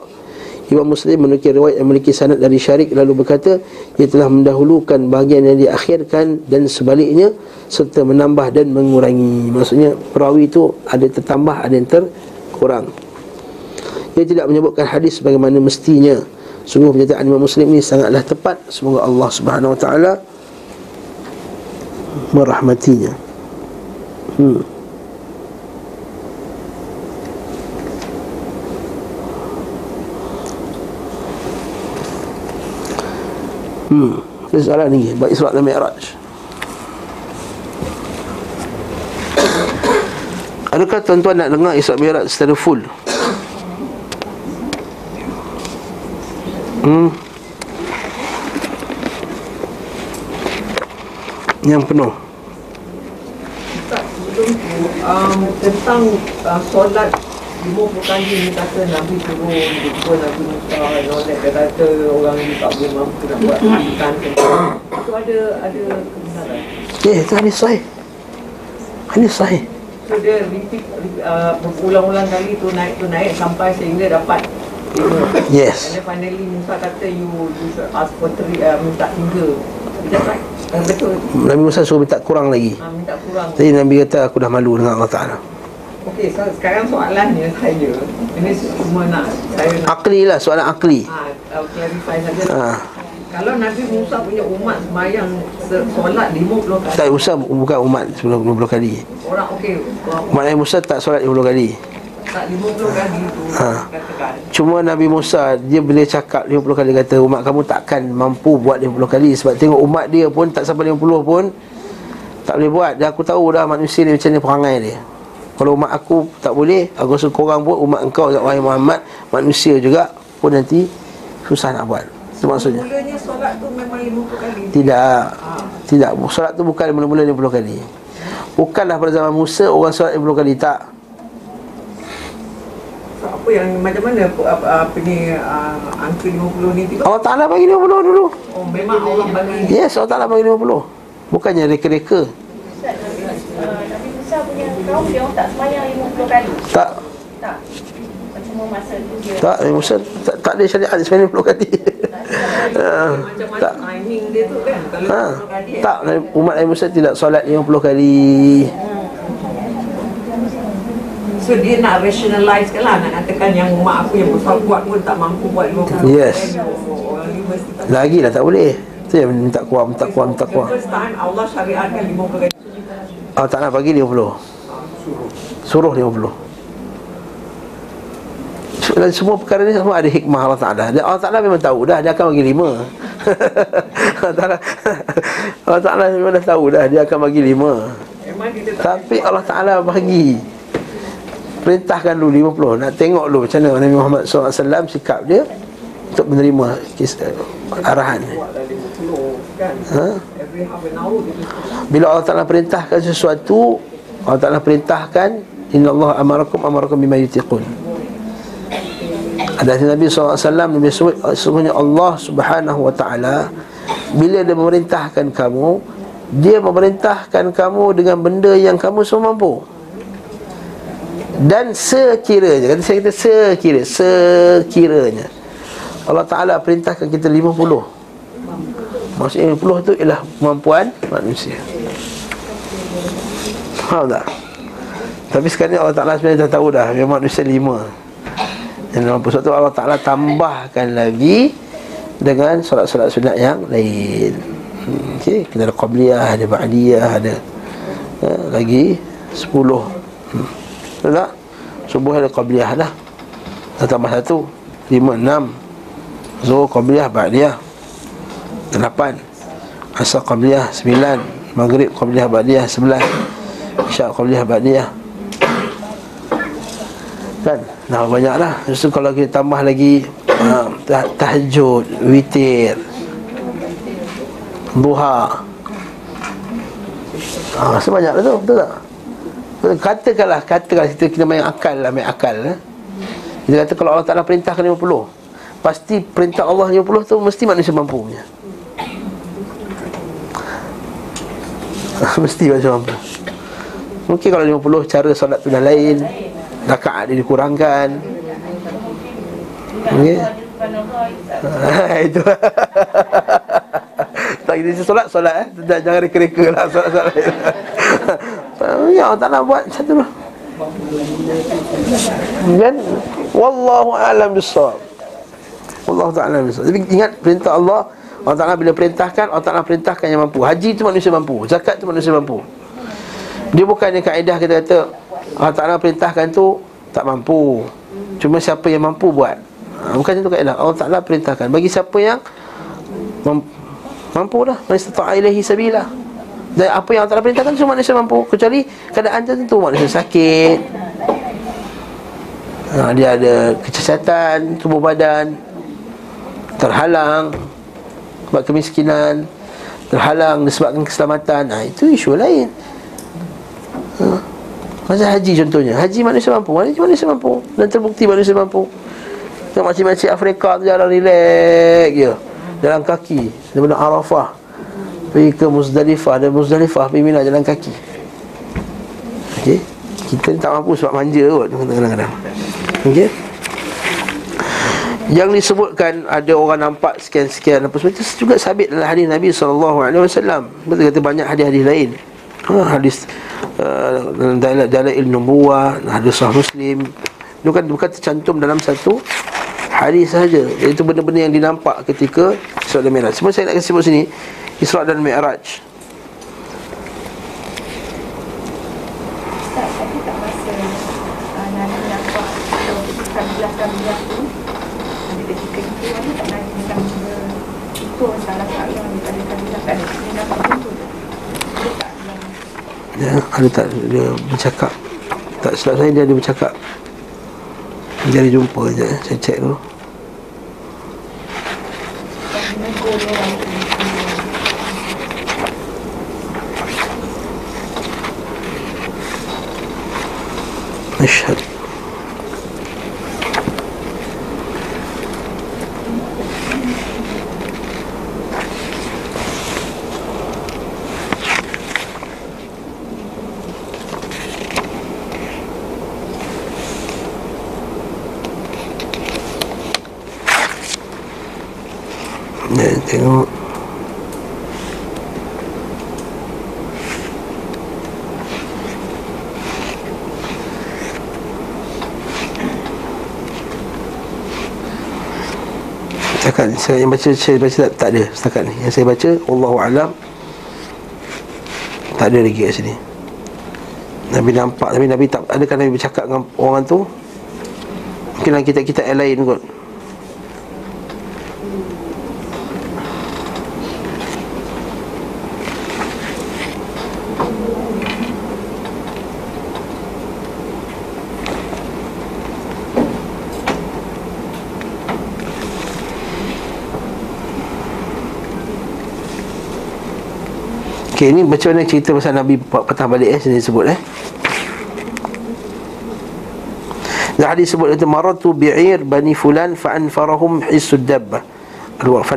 Imam Muslim menukil riwayat yang memiliki sanad dari syarik lalu berkata ia telah mendahulukan bahagian yang diakhirkan dan sebaliknya serta menambah dan mengurangi. Maksudnya perawi itu ada tertambah ada yang terkurang. Dia tidak menyebutkan hadis sebagaimana mestinya Sungguh pernyataan Imam Muslim ini sangatlah tepat Semoga Allah subhanahu wa ta'ala Merahmatinya Hmm Hmm Ada soalan lagi Buat Isra' dan Mi'raj Adakah tuan-tuan nak dengar Isra' Mi'raj secara full? Hmm. Yang penuh. Um, tentang uh, solat 50 kali ni kata Nabi turun jumpa Nabi Musa and all that dia kata orang ni tak boleh mampu nak buat ikan itu ada ada kebenaran Eh, itu hadis sahih. Hadis sahih. so dia repeat uh, berulang-ulang kali tu naik tu naik sampai sehingga dapat Yes. and then finally Musa kata you, you ask for three uh, minta tiga is that right? Betul Nabi Musa suruh minta kurang lagi. uh, minta kurang Jadi Nabi kata aku dah malu dengan Allah Ta'ala. Okey, so sekarang soalannya saya ini cuma nak saya nak Akli lah, soalan akli. ah uh, clarify saja. Ha. Kalau Nabi Musa punya umat sembahyang se- solat 50 kali. Tak Musa bukan umat sebelum 50 kali. Orang okey, Umat Nabi Musa tak solat 50 kali. Tak 50 kali tu Ha. Cuma Nabi Musa dia bila cakap 50 kali kata umat kamu takkan mampu buat 50 kali sebab tengok umat dia pun tak sampai 50 pun tak boleh buat. Dan aku tahu dah manusia ni macam ni perangai dia. Kalau umat aku tak boleh, aku rasa korang pun umat engkau wahai Muhammad manusia juga pun nanti susah nak buat. Itu maksudnya. Mulanya solat tu memang 50 kali. Tidak Tidak Solat tu bukan mula-mula 50 kali Bukanlah pada zaman Musa Orang solat 50 kali Tak apa yang macam mana apa, apa, apa ni uh, angka 50 ni tiba? Allah Ta'ala bagi 50 dulu. Oh, memang Allah bagi. Yes Allah Ta'ala bagi 50 Bukannya reka-reka. Nabi Musa punya kaum dia tak. Semayang 50 kali Tak Tak Macam masa tu dia Tak Nabi Musa tak, tak ada syariat Sebenarnya 50 kali Ah, macam mana Tak. timing dia tu kan kalau ha, 50 kali Tak Nabi- Umat Nabi Musa tidak solat 50 kali So dia nak rationalize kan lah Nak katakan yang mak aku yang besar kuat pun tak mampu buat 50 Yes. Tak Lagi lah tak boleh. Itu yang minta kuat Minta kuat Minta The kuat first time Allah syariatkan 50 kali Allah Ta'ala bagi 50 Suruh 50 dan semua perkara ni semua ada hikmah Allah Ta'ala. Dan Allah Ta'ala memang tahu dah Dia akan bagi lima. Allah Ta'ala Allah Ta'ala memang dah tahu dah Dia akan bagi lima. Memang kita tak Tapi Allah Ta'ala bagi Perintahkan dulu 50 Nak tengok dulu macam mana Nabi Muhammad SAW Sikap dia Untuk menerima kis, uh, arahan. Buat dah 50 ha? Bila Allah Ta'ala perintahkan sesuatu Allah Ta'ala perintahkan Inna Allah amarakum amarakum bima yutiqun. Hadis Nabi SAW Nabi sebut Sesungguhnya Allah Subhanahu Wa Ta'ala Bila dia memerintahkan kamu Dia memerintahkan kamu Dengan benda yang kamu semua mampu Dan sekiranya Kata saya kata sekira Sekiranya Allah Ta'ala perintahkan kita 50 Maksudnya 50 tu ialah kemampuan manusia. Faham tak? Tapi sekarang Allah Ta'ala sebenarnya dah tahu dah Memang manusia lima. Dan dalam sebab tu Allah Ta'ala tambahkan lagi Dengan solat-solat sunat yang lain. Okey, kita ada Qabliyah, ada Ba'diyah, ada ha, Lagi 10 hmm. Betul tak? Subuh ada Qabliyah lah Dah tambah satu. Lima, enam. Zuhur Qabliyah, Ba'diyah. Lapan. Asar Qabliyah, sembilan. Maghrib Qabliyah, Ba'diyah, sebelas. Isyak Qabliyah, Ba'diyah. Kan? Dah banyak lah Justru kalau kita tambah lagi uh, Tahajud, Witir Duha. Ah, sebanyak lah tu, betul tak? Katakanlah, katakanlah kita, kita main akal lah, main akal lah. Kita kata kalau Allah Ta'ala perintahkan 50 Pasti perintah Allah 50 tu mesti manusia mampu punya Mesti manusia mampu. Mungkin kalau 50 cara solat tu dah lain Rakaat dia dikurangkan. Okey. Itu. Tak kita solat solat eh. Jangan reka-reka lah solat-solat Ya Allah Ta'ala buat satu Kan Wallahu a'lam bissawab. Wallahu ta'ala bissawab. Tapi ingat perintah Allah Allah Ta'ala bila perintahkan Allah Ta'ala perintahkan yang mampu. Haji tu manusia mampu Zakat tu manusia mampu. Dia bukannya kaedah kita kata Allah Ta'ala perintahkan tu Tak mampu. Cuma siapa yang mampu buat. Ha, Bukan itu kaedah. Allah Ta'ala perintahkan. Bagi siapa yang mampu, lah. Manusia ta'ailahi sabilah dan apa yang Allah perintahkan Semua manusia mampu. Kecuali keadaan tertentu Manusia sakit. Ha, Dia ada kecacatan Tubuh badan Terhalang Sebab kemiskinan Terhalang disebabkan keselamatan. Ha, Itu isu lain. Ha. Macam haji contohnya Haji manusia mampu Haji manusia mampu Dan terbukti manusia mampu. Tengok macam-macam Afrika tu jalan relax je Jalan kaki Daripada Arafah pergi ke Muzdalifah dan Muzdalifah pergi Mina jalan kaki. Okey. Kita tak mampu sebab manja kot kadang-kadang. Okey. Yang disebutkan ada orang nampak sekian-sekian apa semua itu juga sabit dalam hadis Nabi sallallahu alaihi wasallam. Betul kata banyak hadis-hadis lain. Ha, hadis uh, dalam dalail nubuwah, hadis sahih Muslim. Itu kan bukan tercantum dalam satu hadis saja. Itu benda-benda yang dinampak ketika dan Mi'raj. Semua saya nak sebut sini Isra dan Mi'raj. Dia ada tak dia bercakap. Tak silap saya dia ada bercakap. Dia ada jumpa je Saya cek dulu Yang menegur dia saya yang baca saya baca tak, tak ada setakat ni. Yang saya baca Allahu alam tak ada lagi kat sini. Nabi nampak Nabi Nabi tak adakah Nabi bercakap dengan orang tu? Mungkin kitab-kitab yang lain kot. Okey, ni macam mana cerita pasal Nabi patah balik eh sini sebut eh. Dan hadis sebut itu maratu bi'ir bani fulan fa anfarahum hisud dabba. Alwa fa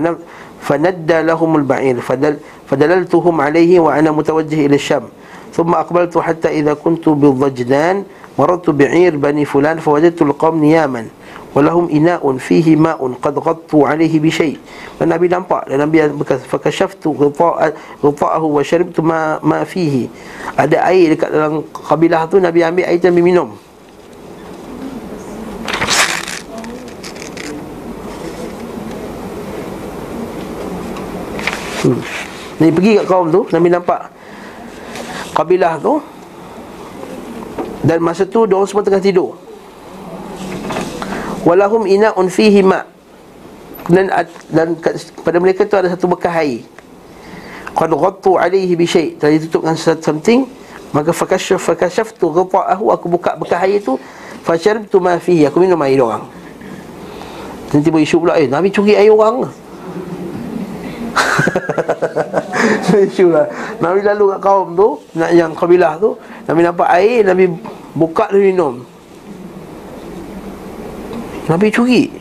fanadda lahum al-ba'ir fadal fadalaltuhum alayhi wa ana mutawajjih ila syam. ثم أقبلت حتى إذا كنت بالضجدان مررت بعير بني فلان فوجدت القوم نياما Walahum ina'un fihi ma'un qad ghattu alaihi bi syai' Dan Nabi nampak dan Nabi berkata Fakashaftu rupa'ahu wa syaribtu ma, ma fihi. Ada air dekat dalam kabilah tu Nabi ambil air dan minum. Hmm. Nabi pergi kat kaum tu Nabi nampak kabilah tu. Dan masa tu dia orang semua tengah tidur walahum ina'un fihi ma. Dan dan pada mereka tu ada satu bekas air. Qad ghattu alaihi bi syai. Telah ditutup dengan something maka fakashaf fakashaftu ghita'ahu aku buka bekas air tu fasharibtu ma fihi. Aku minum air orang. Nanti tiba isu pula Eh Nabi curi air orang Isu lah. Nabi lalu kat kaum tu nak Yang kabilah tu. Nabi nampak air Nabi buka dia minum Nabi curi.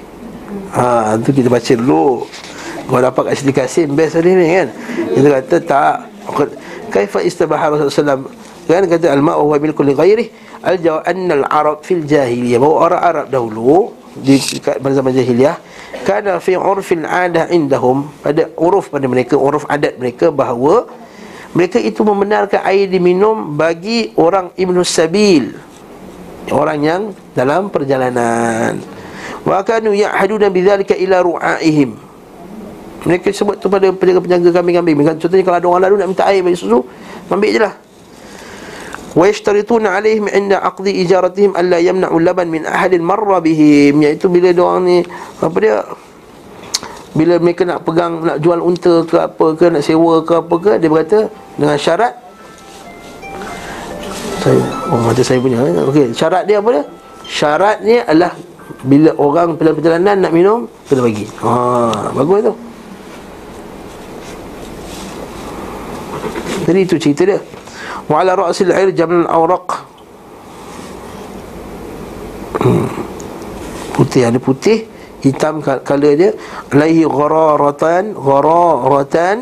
Ha tu kita baca dulu. Kau dapat kat Siti Kasim Best tadi ni kan? Kita kata tak. Kaifa istabaha Rasulullah SAW Kan kata Al-ma'u wa milku li ghairih Al-jawab anna al-arab fil jahiliyah. Bahawa orang Arab dahulu di pada zaman jahiliah kana fi urfil adah indahum. Pada uruf pada mereka uruf adat mereka bahawa mereka itu membenarkan air diminum bagi orang ibnu sabil. Orang yang dalam perjalanan Wa kanu ya'haduna bidzalika ila ru'aihim. Mereka sebut tu pada penjaga-penjaga kambing-kambing. Kan? Contohnya kalau ada orang lalu nak minta air bagi susu, ambil jelah. Wa yashtarituna alaihim inda aqdi ijaratihim alla yamna'u laban min ahadin marra bihim. Iaitu bila dia orang ni apa dia bila mereka nak pegang nak jual unta ke apa ke nak sewa ke apa ke dia berkata dengan syarat saya oh macam saya punya eh. okey syarat dia apa dia syaratnya adalah bila orang perjalanan nak minum kena bagi. Ha bagus tu. Jadi itu cerita dia. Wa ala ra'sil air jabal al-awraq. Hmm. putih ada putih hitam color dia. Alaihi ghararatan ghararatan.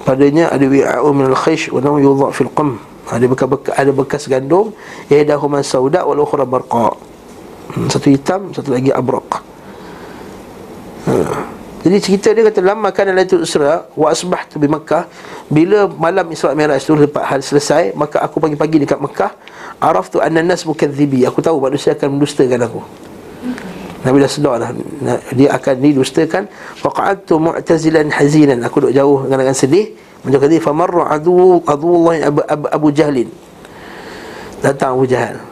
Padanya ada wi'a'u min al-khish wa nahu yudha fil qam ada bekas, ada bekas gandum. Ihdahuma sauda wal ukhra barqa satu hitam satu lagi abraq. Hmm. Jadi cerita dia kata lama kana lailatul isra wa asbahtu bi Makkah. Bila malam Isra Mi'raj itu lepas hal selesai maka aku pagi-pagi dekat Mekah araftu anna nas mukadzibi aku tahu manusia akan mendustakan aku. Nabi dah sedar dah. Dia akan didustakan. Faqa'adtu mu'tazilan hazinan aku duduk jauh dengan, sedih. Macam kata famarra adu adullah abu, abu, abu jahlin. Datang Abu Jahal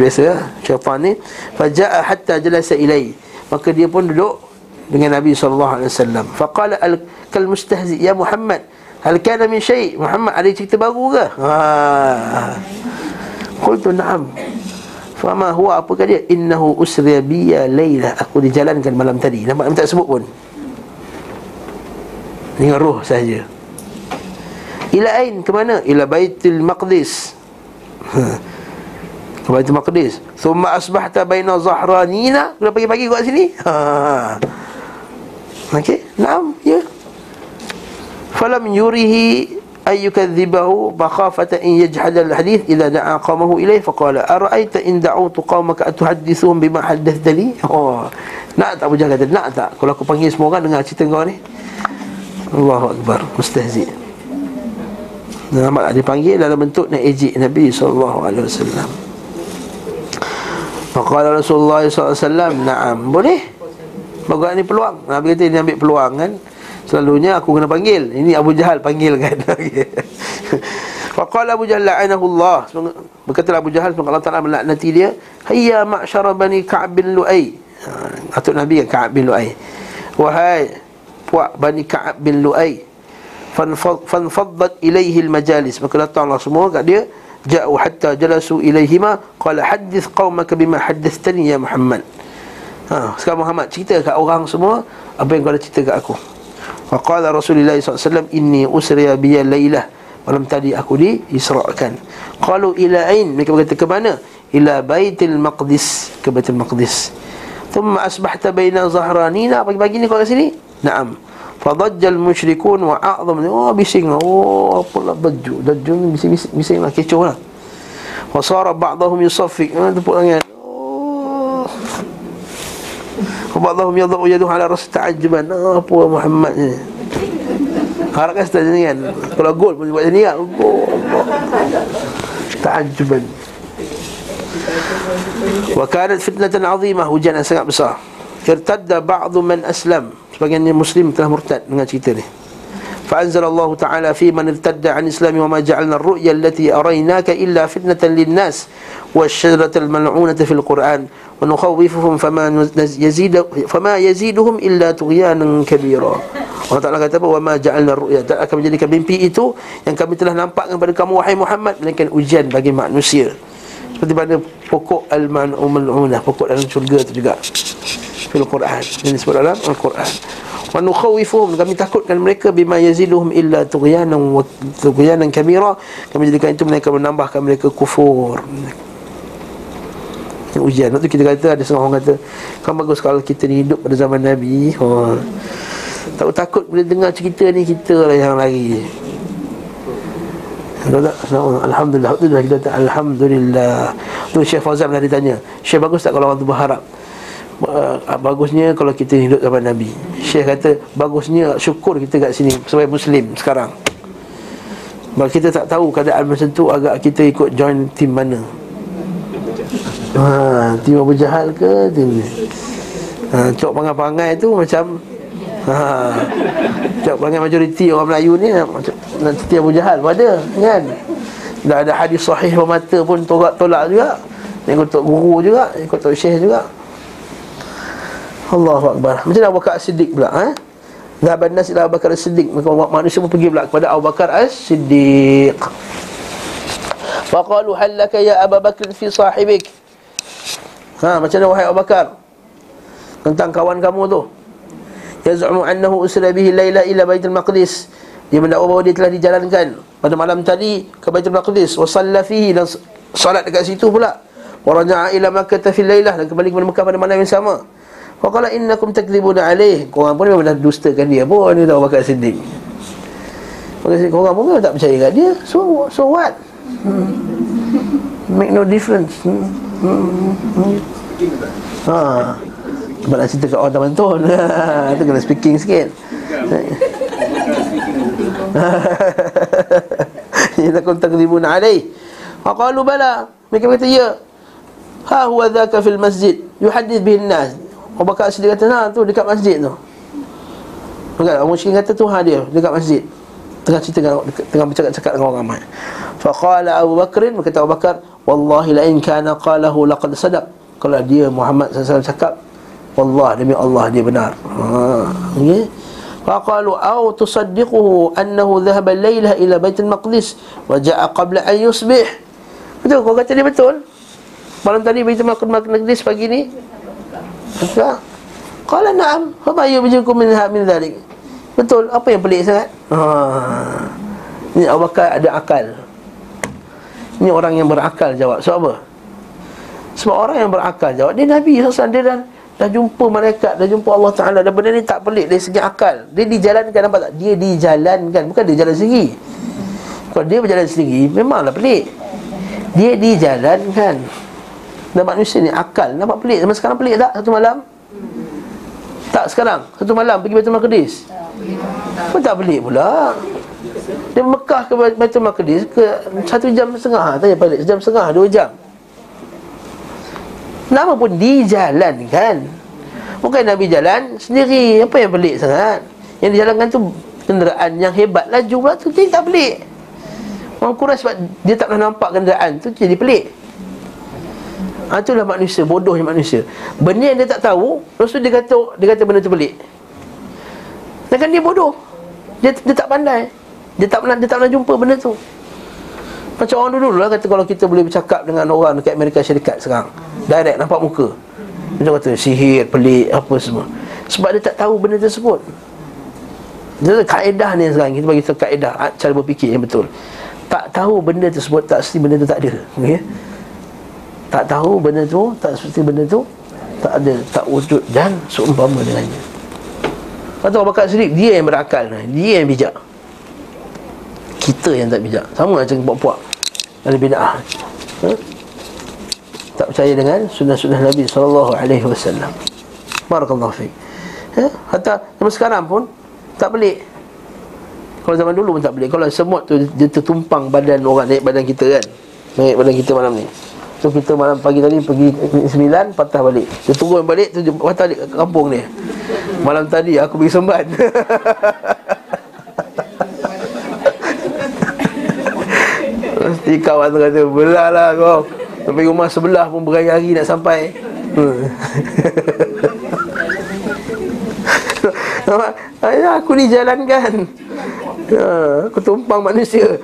biasa syaitan ni faja'a hatta jalasa ilai maka dia pun duduk dengan Nabi wasallam. Faqala al kal mustahzi ya Muhammad, hal kana min syai? Muhammad ada cerita baru ke? Ha. Qultu na'am. Fama huwa apa kata dia? Innahu usriya bi ya Laila. Aku dijalankan malam tadi. Nampak tak sebut pun. Dengan roh saja. Ila ain ke mana? Ila Baitul Maqdis. Baitul Maqdis. Thumma asbahta baina zahranina. Kena pagi-pagi kat sini. Ha. Okey, naam, ya. Falam yurihi ay yukadzibahu makhafata in yajhad al hadith idza da'a qawmahu ilayhi faqala ara'aita in da'utu qawmaka atuhaddithuhum bima haddathta li oh nak tak Abu Jahal kata nak tak kalau aku panggil semua orang dengar cerita kau ni Allahu akbar mustahzi Nampak tak dipanggil dalam bentuk nak ejek Nabi SAW Maka Rasulullah SAW Naam Boleh? Bagus ni peluang. Nabi kata ini ambil peluang kan Selalunya aku kena panggil. Ini Abu Jahal panggil kan. Faqala Abu Jahal la'anahu Allah Berkata Abu Jahal Semoga Allah Ta'ala melaknati dia. Hayya ma'syara bani Ka'ab bin Lu'ay. Atuk Nabi kan Ka'ab bin Lu'ay. Wahai Puak bani Ka'ab bin Lu'ay Fanfaddat ilaihi majalis Maka datanglah semua kat dia Ja'u hatta jalasu ilaihima Qala hadith qawmaka bima hadithtani ya Muhammad. Ha, Sekarang Muhammad cerita kat orang semua Apa yang kau dah cerita kat aku? Faqala Rasulullah SAW Inni usriya biya laylah. Malam tadi aku di Isra'kan Qalu ila ain? Mereka berkata ke mana? Ila baitil maqdis. Ke baitil maqdis. Thumma asbahta baina zahranina. Pagi-pagi ni kau kat sini? Naam فضج المشركون وأعظم أوه بيسينغ أوه بلا بجو. دجو بيسينغ كيتشونا وصار بعضهم يصفي. يعني. أوه. وبعضهم يضع يده على رأس تعجبا. أوه بو محمد. هرق استجنيا كل أقول بجنيا تعجبا. وكانت فتنة عظيمة. وجنة سنة بصرة ارتد بعض من أسلم. Sebagian muslim telah murtad dengan cerita ni فأنزل الله تعالى في من ارتد عن الإسلام وما جعلنا الرؤيا التي أريناك إلا فتنة للناس والشجرة الملعونة في القرآن ونخوفهم فما يزيد فما يزيدهم إلا طغيانا كبيرا Allah Ta'ala kata apa? وَمَا جَعَلْنَا الرُّؤْيَا Tak akan menjadikan mimpi itu Yang kami telah nampakkan kepada kamu Wahai Muhammad Melainkan ujian bagi manusia Seperti pada pokok Al-Man'umunah Pokok dalam syurga itu juga Fil Quran. Ini disebut dalam Al-Quran. Wa nukhawifuhum kami takutkan mereka bima yaziduhum illa tughyanan wa tughyanan kabira. Kami jadikan itu mereka menambahkan mereka kufur. Ujian. Waktu kita kata ada setengah orang kata kan bagus kalau kita ni hidup pada zaman Nabi. Ha. tak takut bila dengar cerita ni kita lah yang tak? Alhamdulillah. Alhamdulillah Alhamdulillah. Tu Syekh Fazal dah ditanya Syekh bagus tak kalau orang tu berharap bagusnya kalau kita hidup zaman Nabi. Syekh kata bagusnya syukur kita kat sini sebagai muslim sekarang. Sebab kita tak tahu keadaan macam tu agak kita ikut join tim mana. Ha, tim Abu Jahal ke tim ni? Ha, cok pangai-pangai tu macam ha, cok pangai majoriti orang Melayu ni macam nanti Abu Jahal pun ada kan? Dah ada hadis sahih bermata pun tolak-tolak juga. Ikut guru juga, ikut syekh juga. Allahu Akbar. Macam Abu Bakar As-Siddiq pula eh? Zahaban nas ila Abu Bakar As-Siddiq. Maka manusia pun pergi pula kepada Abu Bakar As-Siddiq. Faqalu hallaka ya Abu Bakar fi sahibik? Ha, macam mana wahai Abu Bakar? Tentang kawan kamu tu. Yaz'umu annahu usra bihi layla ila Baitul Maqdis. Dia mendakwa bahawa dia telah dijalankan Pada malam tadi ke Baitul Maqdis. Wa fihi. Dan salat dekat situ pula. Wa raja'a ila Makkah fil laylah Dan kembali ke Mekah pada malam yang sama Wa qala innakum takdzibuna alaih. Korang pun memang dah dustakan dia pun dia tahu bakal sedih. Maka korang pun tak percaya kat dia. So so what? Hmm. Make no difference. Hmm. Hmm. Hmm. Ha. Sebab nak cerita kat orang taman tu Itu kena speaking sikit Innakum takdzibuna alaih. Faqalu bala. Mereka kata ya. Ha huwa dhaka fil masjid yuhaddith bihin nas. Abu Bakar Siddiq kata, nah tu dekat masjid tu. Bukan, Abu Musykin kata tu ha dia dekat masjid. Tengah cerita dengan, tengah bercakap-cakap dengan orang ramai. Faqala Abu Bakrin, berkata Abu Bakar Wallahi la'in kana qalahu laqad sadaq. Kalau dia Muhammad SAW cakap Wallah demi Allah dia benar. Ha, okay? Faqalu au tusaddiquhu annahu dhahaba laylah ila baitul maqdis wa ja'a qabla an yusbih. Betul kau kata dia betul. Malam tadi baitul maqdis pagi ni Betul? Qala na'am. Fa yubijukum min min dhalik. Betul. Apa yang pelik sangat? Ha. Ini Abu Bakar ada akal. Ini orang yang berakal jawab. Sebab apa? Sebab orang yang berakal jawab. Dia Nabi SAW. Dia dah, dah jumpa malaikat. Dah jumpa Allah Ta'ala. Dan benda ni tak pelik dari segi akal. Dia dijalankan. Nampak tak? Dia dijalankan. Bukan dia jalan sendiri. Kalau dia berjalan sendiri, memanglah pelik. Dia dijalankan. Dan manusia ni akal. Nampak pelik? Zaman sekarang pelik tak? Satu malam? Tak sekarang. Satu malam pergi Baitul Maqdis. Pun tak pelik pula? Dia Mekah ke Baitul Maqdis Ke satu jam setengah? Tanya balik. Sejam setengah Dua jam. Nama pun dijalankan Bukan Nabi jalan sendiri. Apa yang pelik sangat? Yang dijalankan tu Kenderaan yang hebat. Laju pula tu Jadi tak pelik. Orang kurang sebab Dia tak pernah nampak kenderaan tu Jadi pelik ha, Itulah manusia, bodohnya manusia. Benda yang dia tak tahu Lepas tu dia kata, dia kata benda tu pelik. Dan kan dia bodoh. Dia, dia tak pandai. Dia tak pernah dia tak pernah jumpa benda tu. Macam orang dulu lah kata Kalau kita boleh bercakap dengan orang dekat Amerika Syarikat sekarang Direct, nampak muka. Dia kata sihir, pelik, apa semua. Sebab dia tak tahu benda tersebut. Itu kaedah ni sekarang Kita bagi tahu kaedah Cara berfikir yang betul. Tak tahu benda tersebut Tak mesti benda tu tak ada. Okay? Tak tahu benda tu tak seperti benda tu tak ada tak wujud dan seumpama dengannya. Kata Abu Bakar Siddiq dia yang berakal dia yang bijak. Kita yang tak bijak. Sama macam puak-puak ada bid'ah ha? tak percaya dengan sunnah-sunnah Nabi wasallam. Barakallahu fiik ha? hatta zaman sekarang pun tak pelik. Kalau zaman dulu pun tak pelik. Kalau semut tu dia tertumpang badan orang naik badan kita kan? Naik badan kita malam ni So kita malam pagi tadi pergi sembilan patah balik. Dia turun balik tu patah balik ke kampung ni. Malam tadi aku pergi sembat. Mesti kawan tu kata belah lah kau. Tapi rumah sebelah pun berhari-hari nak sampai. Hmm. Ayah aku ni jalankan. Ha, aku tumpang manusia.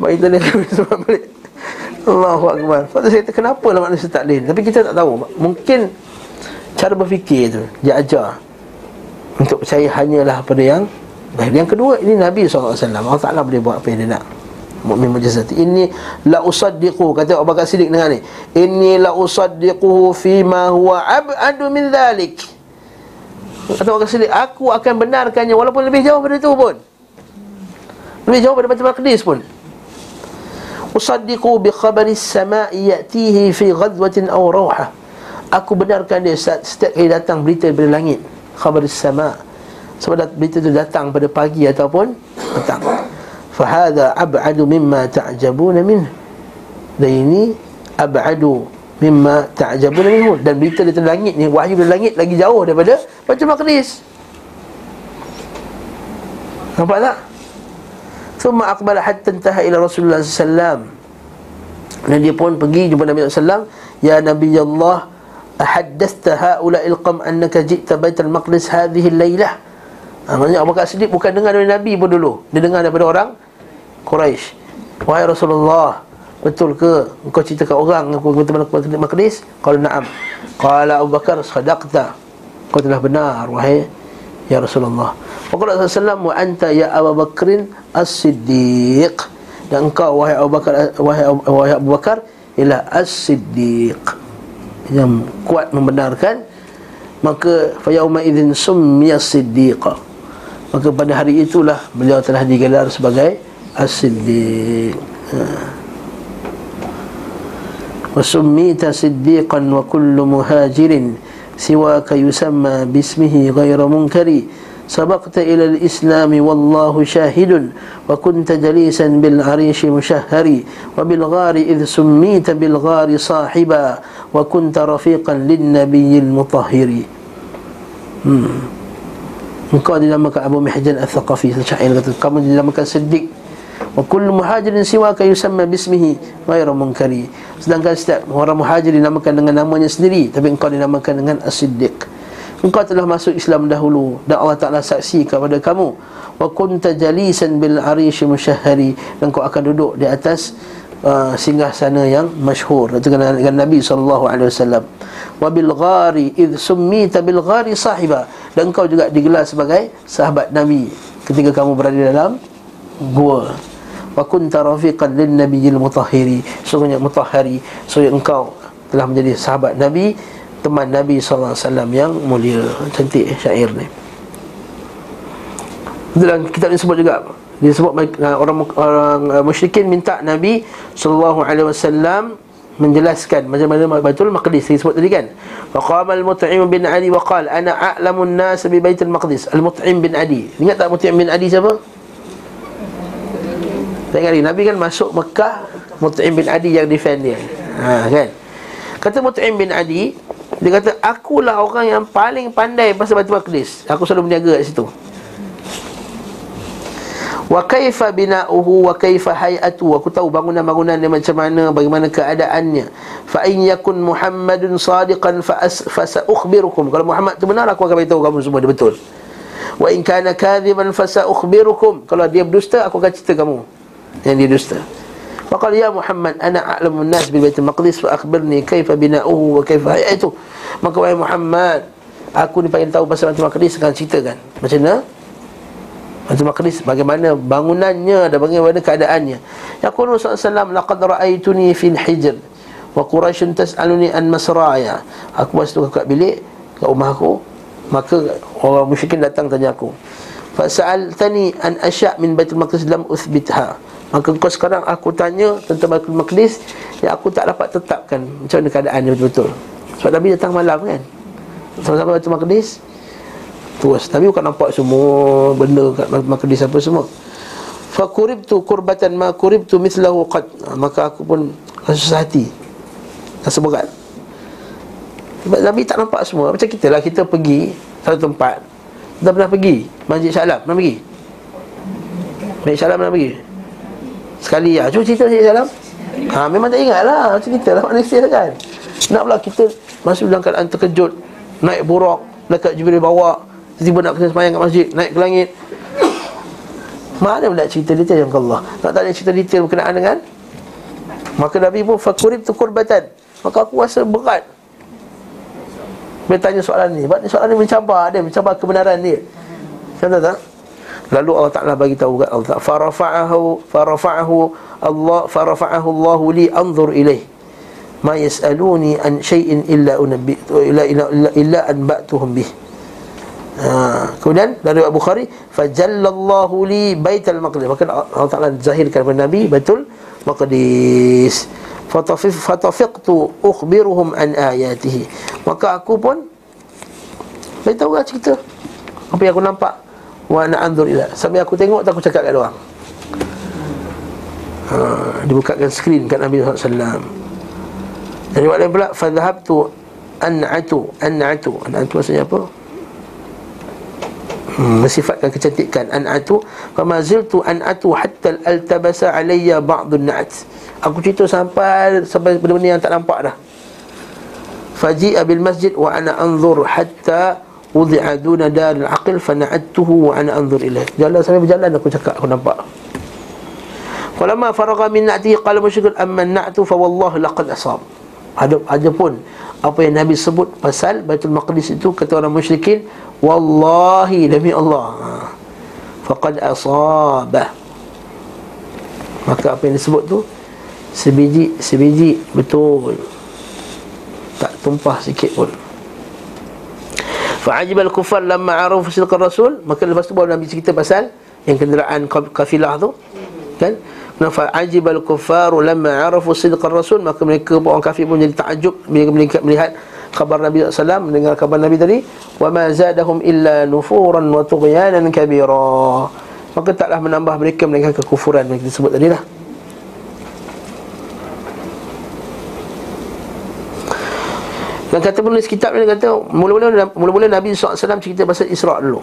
Baik tadi sembat balik. Allahu Akbar. Sebab saya kata kenapa lah manusia tak lain Tapi kita tak tahu. Mungkin Cara berfikir tu Dia ajar Untuk percaya hanyalah pada yang Baik, yang kedua ini Nabi SAW Allah Ta'ala boleh buat apa yang dia nak. Mu'min mujizati Ini la usaddiqu Kata Abu Bakar Siddiq dengar ni. Ini la usaddiquhu Fima huwa ab'adu min dhalik. Kata Abu Bakar Siddiq Aku akan benarkannya Walaupun lebih jauh pada itu pun. Lebih jauh pada Batul Maqdis pun Usaddiqu bi khabari sama'i Ya'tihi fi ghadwatin aw rawha. Aku benarkan dia Setiap kali datang berita dari langit Khabari sama' sebab berita itu datang pada pagi ataupun petang. Fahadha ab'adu mimma ta'jabuna min dan ini ab'adu mimma ta'jabuna minhu. Dan berita dari langit ni wahyu dari langit lagi jauh daripada Baitul Maqdis nampak tak Thumma akbala hatta intaha ila Rasulullah SAW Dan dia pun pergi jumpa Nabi SAW Ya Nabi Allah Ahaddasta ha'ula ilqam annaka jikta baital maqdis hadhihi laylah ha, ah, Maksudnya Abu Bakar Siddiq bukan dengar dari Nabi pun dulu. Dia dengar daripada orang Quraisy. Wahai Rasulullah Betul ke engkau cerita kat orang Aku kata mana Maqdis? Kalau na'am. Kalau Abu Bakar sadaqta. Kau telah benar Wahai Ya Rasulullah. Waqala Rasulullah Wa anta ya Abu Bakrin As-Siddiq. Dan engkau Wahai Abu Bakar Wahai, wahai Abu Bakar Ialah As-Siddiq. Yang kuat membenarkan. Maka Fayauma idhin summiya siddiqa Maka pada hari itulah beliau telah digelar sebagai As-Siddiq. Ha. Wasummita siddiqan wa kullu سواك يسمى باسمه غير منكر. سبقت إلى الإسلام والله شاهد وكنت جليسا بالعريش مشهر وبالغار إذ سميت بالغار صاحبا وكنت رفيقا للنبي المطهر. Engkau di dalam Abu Mihjan Al-Thaqafi Syahir kata Kamu di dalam Sedik Wa kullu muhajirin siwaka yusamma bismihi Ghaira munkari. Sedangkan setiap orang muhajir dinamakan dengan namanya sendiri Tapi engkau dinamakan dengan As-Siddiq. Engkau telah masuk Islam dahulu Dan Allah Ta'ala saksi kepada kamu. Wa kunta jalisan bil arish Dan kau akan duduk di atas uh, Singgah sana yang masyhur. Dengan, Nabi SAW Wa bil ghari Idh summita bil ghari sahiba. Dan kau juga digelar sebagai sahabat Nabi ketika kamu berada dalam gua wa kunta rafiqan lin nabiyil mutahhiri sungguhnya mutahhari sungguh engkau telah menjadi sahabat Nabi teman Nabi sallallahu alaihi wasallam yang mulia cantik syair ni dalam kitab ini sebut juga disebut orang orang musyrikin minta Nabi sallallahu alaihi wasallam menjelaskan macam mana Baitul Maqdis disebut tadi kan. Faqama al-Mut'im bin Ali wa qala ana a'lamun nas bi Baitul Maqdis. Al-Mut'im bin Ali. Ingat tak Mut'im bin Ali siapa? Tengok Nabi kan masuk Mekah Mut'im bin Adi yang defend dia. Ha kan. Kata Mut'im bin Adi, dia kata akulah orang yang paling pandai pasal Baitul Maqdis. Aku selalu berniaga kat situ. Wa kaifa bina'uhu wa kaifa hay'atu? Aku tahu bangunan-bangunan dia macam mana bagaimana keadaannya. Fa in yakun muhammadun sadiqan fa sa'ukhbirukum. Kalau muhammad tu benar aku akan beritahu kamu semua dia betul. Wa in kana kadhiban fa sa'ukhbirukum. Kalau dia berdusta aku akan cerita kamu yang dia dusta Faqala ya Muhammad ana a'lamun nas bil Baitul Maqdis fa akhbirni kaifa bina'uhu wa kaifa hay'atu maka wahai Muhammad aku ni pengen tahu pasal Baitul Maqdis sekarang ceritakan macam mana Baitul Maqdis bagaimana bangunannya dan bagaimana keadaannya. Yaqulu sallallahu laqad ra'aituni fil hijr wa quraish tas'aluni an masraya. Aku masuk ke bilik ke rumah aku maka orang musyrikin datang tanya aku. Fa sa'altani an asya' min Baitul Maqdis lam uthbitha. Maka kau sekarang aku tanya tentang Baitul Maqdis yang aku tak dapat tetapkan macam mana keadaannya betul-betul. Sebab Nabi datang malam kan. Sama-sama Baitul Maqdis terus Tapi bukan nampak semua benda kat makdis apa semua. Fa kuribtu kurbatan ma kuribtu mithlahu qad. Ha, maka aku pun rasa hati rasa berat. Sebab Nabi tak nampak semua. Macam kita lah kita pergi satu tempat. Kita pernah pergi Masjid Syalam pernah pergi? Masjid Syalam pernah pergi sekali ya cuba cerita Masjid Syalam Ha memang tak ingat lah cerita lah manusia kan. Nak pula kita masuk dalam keadaan terkejut, naik buruk, dekat Jibril bawa, tiba-tiba nak kena sembahyang kat masjid, naik ke langit. Mana pula cerita detail yang Allah? Nak tanya cerita detail berkenaan dengan? Maka Nabi pun Fakurib tu kurbatan. Maka aku rasa berat. Dia tanya soalan ni. Sebab ni soalan ni mencabar dia Mencabar kebenaran dia. Contoh tak? Lalu Allah Ta'ala bagi tahu kat Allah Ta'ala Farafa'ahu Farafa'ahu Allah Farafa'ahu Allah li anzur ilaih Ma yas'aluni an syai'in illa unabbi illa, illa, illa, illa an ba'tuhum bih. Ha, kemudian dari Abu Bukhari fajallallahu li baital maqdis. Maka Allah Taala zahirkan kepada Nabi Baitul Maqdis. Fatafiq fatafiqtu ukhbiruhum an ayatihi. Maka aku pun beritahu lah cerita. Apa yang aku nampak wa ana anzur ila. Sampai aku tengok tak aku cakap kat orang. Ha, dibukakan skrin kat Nabi SAW dari waktu lain pula fadhahabtu an'atu an'atu. An'atu maksudnya apa? Hmm, mensifatkan kecantikan. An'atu fama ziltu an'atu hatta altabasa alayya ba'dun na'at aku cerita sampai sampai benda-benda yang tak nampak dah. Faji'a bil masjid wa ana anzur hatta wudi'a duna dar al-aqil fa na'attuhu wa ana anzur ilaih jalan sampai berjalan aku cakap aku nampak. Falamma faragha min na'tihi qala musyrikun amma na'tu fa wallahi laqad asab. Ada ada pun apa yang Nabi sebut pasal Baitul Maqdis itu kata orang musyrikin Wallahi demi Allah. Ha. Faqad asabah Maka apa yang disebut tu Sebiji, sebiji Betul. Tak tumpah sikit pun Fa'ajib al-kufar lamma aruf silqar rasul. Maka lepas tu baru Nabi cerita pasal Yang kenderaan kafilah tu. Kan? Fa'ajib al-kufar lamma arafu silqar rasul. Maka mereka orang kafir pun jadi takjub. Mereka melihat khabar Nabi SAW mendengar khabar Nabi tadi. Wa ma zadahum illa nufuran wa tughyanan kabira. Maka taklah menambah mereka melainkan kekufuran yang disebut tadi lah Dan kata penulis kitab ni kata mula-mula mula-mula Nabi SAW cerita pasal Isra' dulu.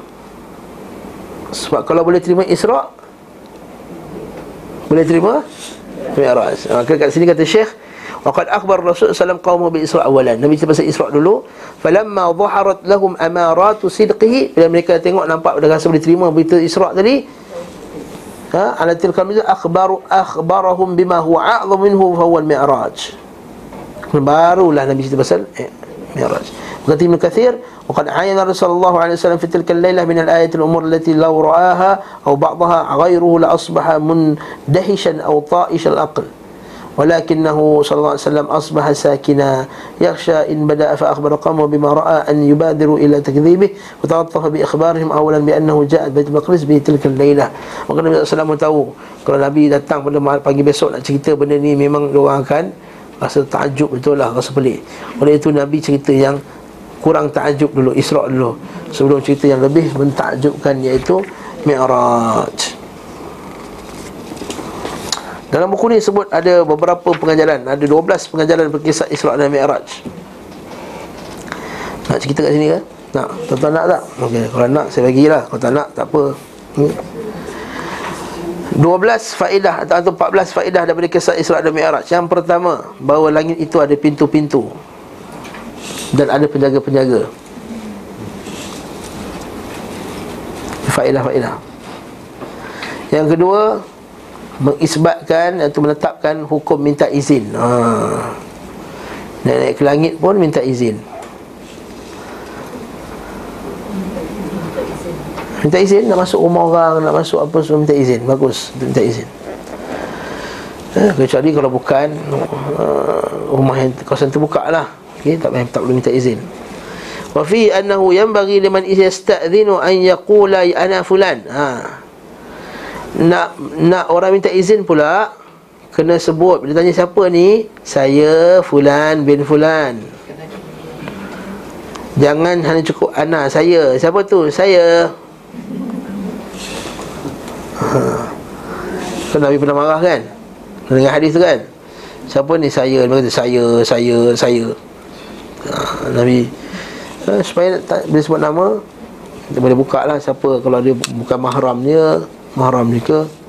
Sebab kalau boleh terima Isra' boleh terima Mi'raj. Maka kat sini kata Syekh Waqad akhbar Rasul sallam qaumu bi Isra awalan. Nabi cerita pasal Isra dulu. Falamma dhaharat lahum amaratu sidqihi bila mereka tengok nampak dah rasa boleh terima berita Isra tadi. Ha, ala tilka al akhbaru akhbarahum bima huwa a'zam minhu fa huwa al-mi'raj. Barulah Nabi cerita pasal eh, mi'raj. Berkata Ibn Kathir وقد عين رسول الله عليه وسلم في تلك الليلة من الآية الأمور التي لو رآها أو بعضها غيره لأصبح مندهشا أو طائش الأقل. ولكنه صلى الله عليه وسلم أصبح ساكنا. يخشى إن بدأ فأخبر قومه بما رأى أن يبادروا إلى تكذيبه وتلطف بإخبارهم أولا بأنه جاءت بيت المقدس في تلك الليلة. Maka Nabi SAW tahu Kalau Nabi datang pada pagi besok nak cerita benda ni Memang diorang akan rasa takjub betul lah Rasa pelik Oleh itu Nabi cerita yang kurang takjub dulu Isra' dulu Sebelum cerita yang lebih mentakjubkan iaitu Mi'raj dalam buku ni sebut ada beberapa pengajaran Ada 12 pengajaran berkisah Isra' dan Mi'raj Nak cerita kat sini ke? Nak? Tuan-tuan nak tak? Okey, kalau nak saya bagilah Kalau tak nak, tak apa hmm. 12 faedah atau 14 faedah daripada kisah Isra' dan Mi'raj Yang pertama, bahawa langit itu ada pintu-pintu Dan ada penjaga-penjaga Faedah-faedah Yang kedua mengisbatkan atau menetapkan hukum minta izin. Ha. Nak naik ke langit pun minta izin. Minta izin nak masuk rumah orang, nak masuk apa semua minta izin. Bagus minta izin. Ha, kecuali kalau bukan uh, rumah yang kawasan terbuka lah. Okay, tak, tak perlu minta izin. Wa fi annahu yanbaghi liman yasta'dhinu an yaqula ana fulan. Ha nak nak orang minta izin pula kena sebut bila tanya siapa ni saya fulan bin fulan jangan hanya cukup ana saya siapa tu saya ha. kan Nabi pernah marah kan dengan hadis tu kan siapa ni saya dia kata saya saya saya ha, Nabi ha, supaya tak, bila sebut nama kita boleh buka lah siapa kalau dia bukan mahram dia mahram ni ke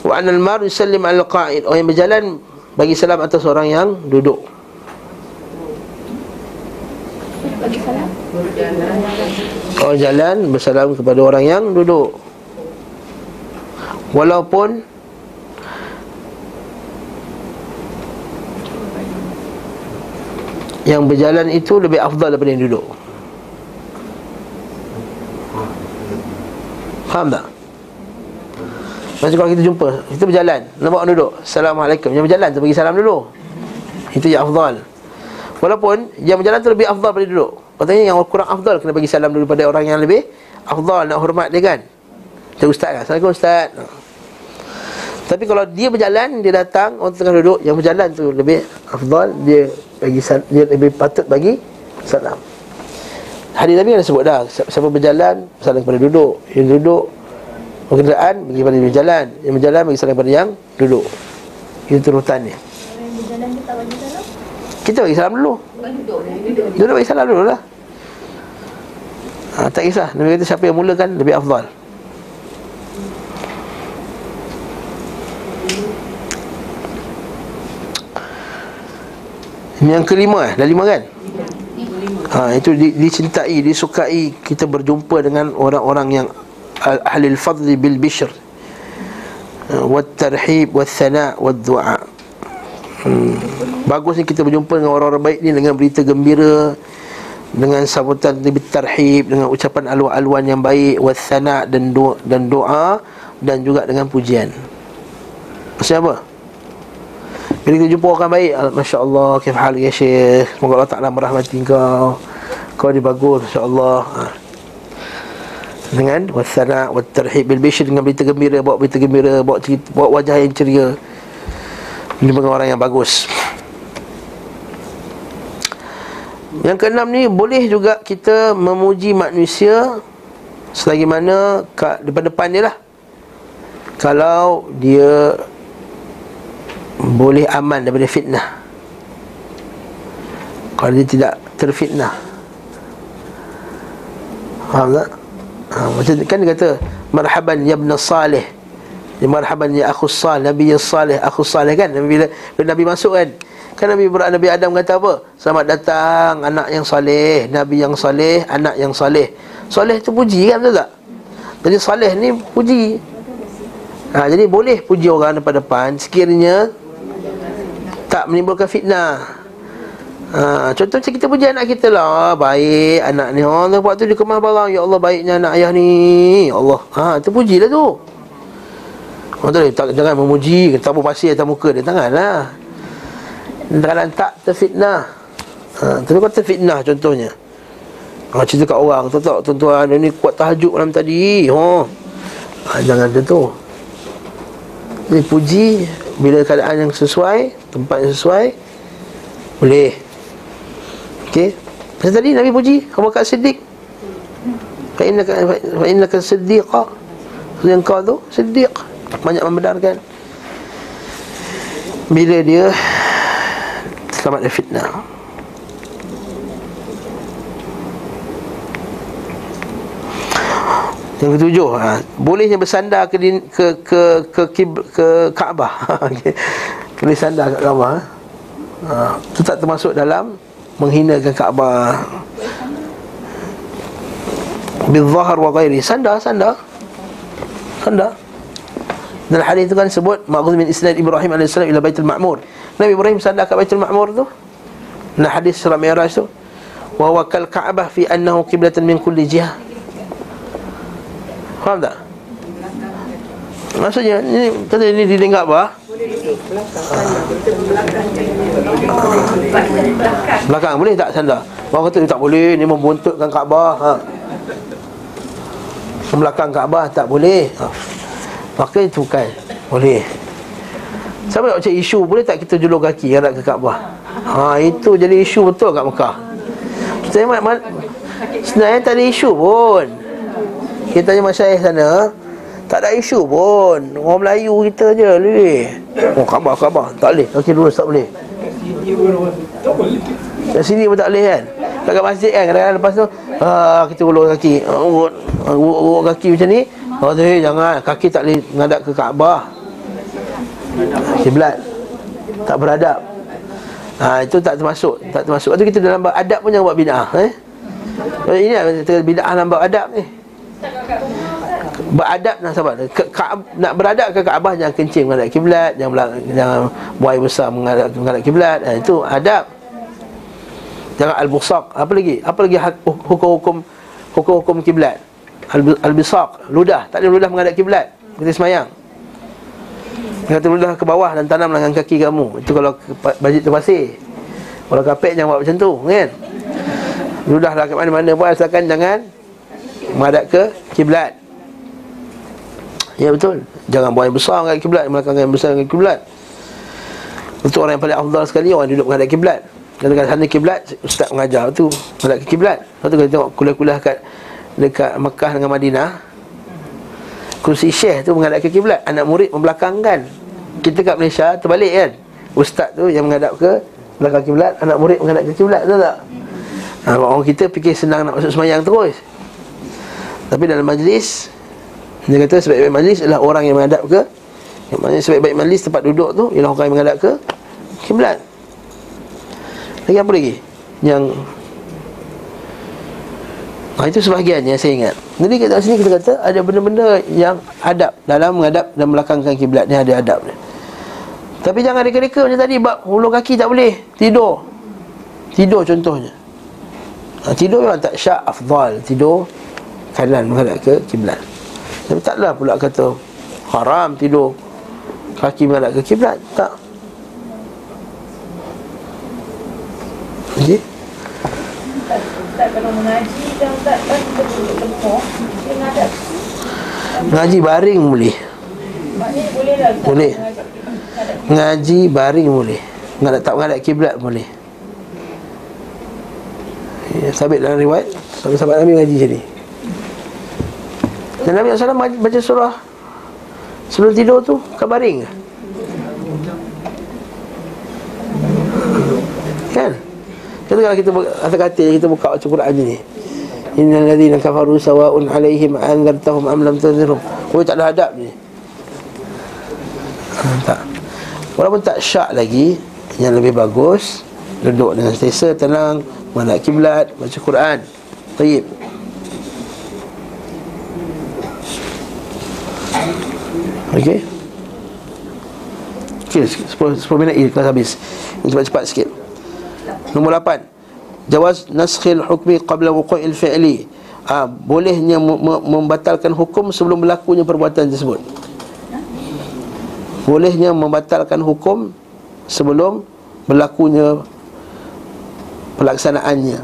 Wa anal mar yusallim al qa'id. Orang yang berjalan bagi salam atas orang yang duduk. Bagi salam. Orang jalan bersalam kepada orang yang duduk. Walaupun yang berjalan itu lebih afdal daripada yang duduk. Faham tak? Macam kalau kita jumpa Kita berjalan Nampak orang duduk Assalamualaikum. Yang berjalan tu bagi salam dulu. Itu yang afdal. Walaupun Yang berjalan tu lebih afdal daripada duduk. Katanya yang kurang afdal Kena bagi salam dulu pada orang yang lebih Afdal nak hormat dia kan Macam ustaz kan Assalamualaikum ustaz. Tapi kalau dia berjalan Dia datang Orang tengah duduk Yang berjalan tu lebih afdal Dia bagi Dia lebih patut bagi Salam. Hadis Nabi ada sebut dah Siapa berjalan Salam kepada duduk Yang duduk Berkenderaan bagi pada yang berjalan Yang berjalan bagi salam kepada yang duduk. Itu turutannya. Kita bagi salam dulu. Duduk bagi salam dulu lah. Ha, Tak kisah. Nabi kata siapa yang mulakan Lebih afdal yang kelima eh? Dah lima kan? Ha, itu di, dicintai, disukai kita berjumpa dengan orang-orang yang ah- ahli al-fadli bil bishr. Wa tarhib wa thana wa du'a. Hmm. bagus ni kita berjumpa dengan orang-orang baik ni dengan berita gembira dengan sambutan lebih tarhib dengan ucapan alwan-alwan yang baik wa thana dan doa dan doa dan juga dengan pujian. Maksudnya apa bila kita jumpa orang baik ah, Masya Allah Kif hal ya Syekh. Semoga Allah Ta'ala merahmati kau Kau ni bagus Masya Allah ha. Dengan Wasana Wattarhib bil bishir Dengan berita gembira Bawa berita gembira Bawa, cerita, bawa wajah yang ceria. Jumpa dengan orang yang bagus. Yang keenam ni Boleh juga kita Memuji manusia Selagi mana kat Depan-depan dia lah. Kalau dia boleh aman daripada fitnah. Kalau dia tidak terfitnah. Faham tak? Ha, macam kan dia kata marhaban ya ibn salih. Ya marhaban ya akhus salih. Nabi ya salih akhus salih kan? Bila, bila nabi masuk kan? Kan nabi nabi adam kata apa? Selamat datang anak yang saleh nabi yang saleh anak yang saleh saleh tu puji kan betul tak? Jadi saleh ni puji. Ha, jadi boleh puji orang depan-depan sekiranya tak menimbulkan fitnah. Ha, contoh macam kita puji anak kita lah. Baik anak ni. Oh, Lepas tu dia kemas barang. Ya Allah baiknya anak ayah ni. Ya Allah. Ha, Itu puji lah tu. Orang tu tak, Jangan memuji Tabu pasir atas muka dia. Tangan lah. Dalam tak terfitnah ha, Tapi kalau terfitnah contohnya. Ha, Cerita kat orang. Tahu tak tuan-tuan Dia ni kuat tahajud malam tadi. Oh. ha, Jangan macam tu. Jadi puji Bila keadaan yang sesuai Tempat yang sesuai Boleh. Okey. Macam tadi Nabi puji Abu Bakar Siddiq. Fa'innaka Fa'innaka siddiqa. Yang kau tu Siddiq. Banyak membenarkan. Bila dia Selamat dari fitnah Yang ketujuh ha, Bolehnya bersandar ke din, ke ke ke ke, ke Kaabah. Boleh sandar ke Kaabah. Ha, itu tak termasuk dalam menghinakan Kaabah. Bil zahar wa ghairi. Sandar, sandar. Sandar. Dalam hadis itu kan sebut ma'khudh min isnad Ibrahim AS ila Baitul Ma'mur. Nabi Ibrahim sandar ke Baitul Ma'mur tu. Nah hadis surah Mi'raj tu. Wa huwa kal Ka'bah fi annahu qiblatan min kulli jihah. Faham tak? Maksudnya ni kata ni di dengar apa? Belakang boleh tak sandar? Orang kata tak boleh ni membuntutkan Kaabah. Ha. Belakang Kaabah tak boleh. Ha. Maka itu kan boleh. Siapa nak cari isu boleh tak kita julur kaki yang nak ke Kaabah? Ha itu jadi isu betul kat Mekah. Mak sebenarnya tak ada isu pun. Kita tanya masyayikh sana Tak ada isu pun. Orang Melayu kita je lebih. Oh khabar khabar. Tak boleh. Kaki lurus tak boleh. Kat sini pun tak boleh kan? Kat masjid kan? Kadang-kadang lepas tu ah, Kita ulur kaki. Urut Urut kaki macam ni. Oh tu eh, jangan. Kaki tak boleh ngadap ke Kaabah. Kiblat. Tak beradab. Ha, Itu tak termasuk Tak termasuk. Itu kita dalam adab pun jangan buat bid'ah eh? Ini kita bid'ah dalam adab ni Beradab nak ke, ke, Nak beradab ke Kaabah Jangan kencing menghadap kiblat Jangan, belak, jangan buai besar menghadap, menghadap kiblat. Ha, Itu adab. Jangan al-busaq. Apa lagi? Apa lagi hukum-hukum Hukum-hukum kiblat? Al-bisaq. Ludah. Tak ada ludah menghadap kiblat. Kita semayang. Kata ludah ke bawah dan tanam dengan kaki kamu. Itu kalau bajik tu pasir Kalau kapek jangan buat macam tu kan? Ludahlah ke mana-mana pun. Asalkan jangan Menghadap ke kiblat Ya betul. Jangan buang yang besar dengan kiblat Melakangkan yang besar dengan kiblat. Itu orang yang paling afdal sekali Orang duduk menghadap kiblat. Kalau kat sana kiblat Ustaz mengajar tu Menghadap ke kiblat. Lepas tu kita tengok kuliah-kuliah kat Dekat Mekah dengan Madinah. Kursi syekh tu menghadap ke kiblat. Anak murid membelakangkan. Kita kat Malaysia terbalik kan? Ustaz tu yang menghadap ke Belakang kiblat Anak murid menghadap ke kiblat Tahu tak? Ha, orang kita fikir senang nak masuk semayang terus. Tapi dalam majlis Dia kata sebaik-baik majlis adalah orang yang menghadap ke yang Maksudnya sebaik-baik majlis tempat duduk tu Ialah orang yang menghadap ke Kiblat. Lagi apa lagi? Yang Ha, itu sebahagian yang saya ingat. Jadi kat sini kita kata Ada benda-benda yang adab Dalam menghadap dan melakangkan kiblat ni ada adab Tapi jangan reka-reka macam tadi Bab hulu kaki tak boleh Tidur. Tidur contohnya. Ha, Tidur memang tak syak afdal Tidur kanan menghadap ke kiblat Tapi taklah pula kata Haram tidur. Kaki menghadap ke kiblat? Tak. Ngadap Ngaji baring boleh. Boleh. Ngaji baring boleh. Ngadap tak menghadap kiblat boleh. Ya, Sabit dalam riwayat. Sahabat Nabi ngaji macam ni Dan Nabi SAW baca surah Sebelum tidur tu Kat baring? Kan? Itu kalau kita Atas kata kita buka baca Quran ni Innal ladhina kafaru sawa'un alaihim anzartahum am lam tunzirhum. Oh tak ada adab ni. Ha, tak. Walaupun tak syak lagi Yang lebih bagus Duduk dengan selesa, tenang Menghadap kiblat, baca Quran Taib Okey. Okey, 10, 10 minit kelas habis. Cepat-cepat sikit. Nombor 8 Jawaz naskhil hukmi qabla wuqu'il fi'li. Ha, Bolehnya mem- membatalkan hukum sebelum berlakunya perbuatan tersebut? Bolehnya membatalkan hukum sebelum berlakunya pelaksanaannya.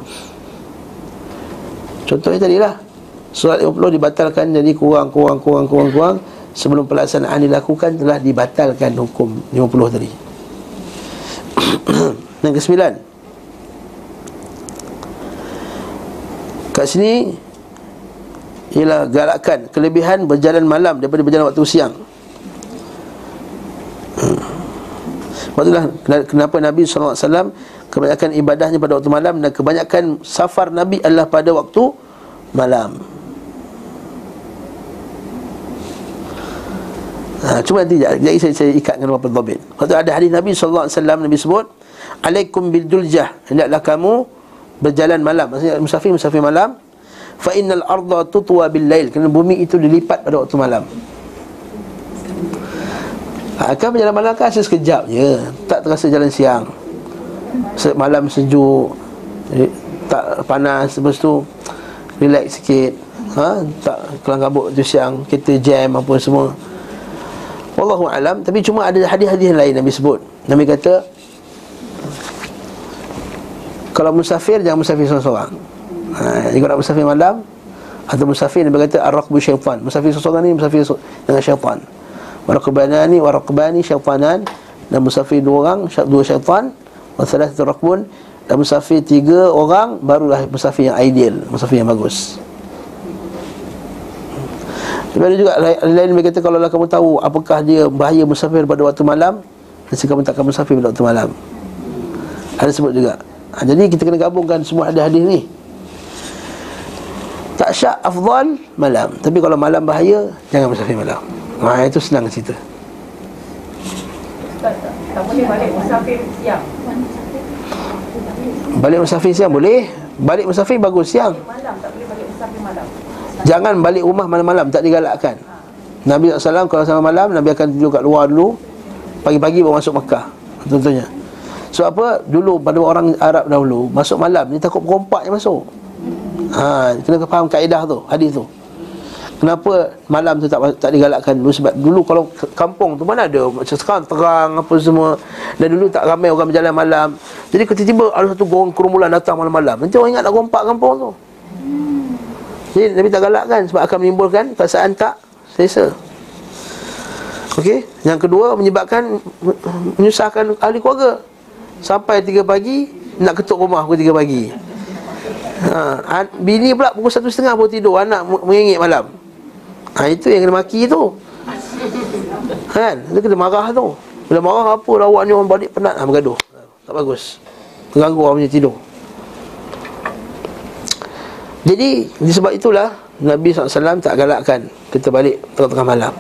Contohnya tadilah Surat 50 dibatalkan jadi kurang, kurang, kurang, kurang, kurang Sebelum pelaksanaan dilakukan telah dibatalkan hukum 50 tadi. Yang kesembilan. Kat sini Ialah galakan Kelebihan berjalan malam Daripada berjalan waktu siang. Itulah kenapa Nabi SAW Kebanyakan ibadahnya pada waktu malam Dan kebanyakan safar Nabi adalah pada waktu malam ha, Cuma nanti Jadi saya, saya ikatkan beberapa dhabit. Lepas tu ada hadis Nabi SAW Nabi sebut Alaikum bil duljah. Hendaklah kamu berjalan malam. Maksudnya musafir, musafir malam. Fa innal arda tutwa bil lail. Kerana bumi itu dilipat pada waktu malam. Akan berjalan malam kan rasa sekejap je? Tak terasa jalan siang. Malam sejuk. Eh, Tak panas. Lepas tu Relax sikit. Ha? Tak kelang kabut tu siang. Kita jam apa semua Wallahu alam. Tapi cuma ada hadis-hadis lain Nabi sebut. Nabi kata Kalau musafir jangan musafir seorang-seorang. Ha, Jika nak musafir malam Atau musafir Nabi kata Ar-Raqbu syaitan. Musafir seorang-seorang ni Musafir dengan syaitan. Waraqbanani waraqbani syaitanan. Dan musafir dua orang Dua syaitan. Wasalah satu rakbun Dan musafir tiga orang Barulah musafir yang ideal Musafir yang bagus Tapi ada juga lain lain dia kata Kalau lah kamu tahu Apakah dia bahaya musafir pada waktu malam Mesti kamu takkan musafir pada waktu malam. Ada sebut juga. Ha, Jadi kita kena gabungkan semua ada hadis ni. Tak syak afdal malam. Tapi kalau malam bahaya Jangan musafir malam. Ha, itu senang cerita. Tak boleh balik musafir siang? Balik musafir siang boleh. Balik musafir bagus siang. Malam tak boleh balik musafir malam Jangan balik rumah malam-malam Tak digalakkan Nabi SAW kalau sama malam Nabi akan tidur kat luar dulu Pagi-pagi baru masuk Mekah Tentunya Sebab apa? Dulu pada orang Arab dahulu Masuk malam Ni takut perompak yang masuk ha, Kena faham kaedah tu Hadis tu Kenapa malam tu tak tak digalakkan dulu sebab dulu kalau kampung tu mana ada macam sekarang terang apa semua dan dulu tak ramai orang berjalan malam. Jadi tiba-tiba ada satu gong kerumunan datang malam-malam. Nanti orang ingat nak rompak kampung tu. Jadi Nabi tak galakkan sebab akan menimbulkan perasaan tak selesa. Okey, yang kedua menyebabkan menyusahkan ahli keluarga. Sampai 3 pagi nak ketuk rumah pukul 3 pagi. Ha, bini pula pukul satu setengah baru tidur Anak mengingit malam. Ha, Itu yang kena maki tu. Kan? Dia kena marah tu. Bila marah apa Awak ni orang balik penat. Ha, Bergaduh. Tak bagus. Mengganggu orang punya tidur Jadi Disebab itulah Nabi SAW tak galakkan Kita balik tengah-tengah malam.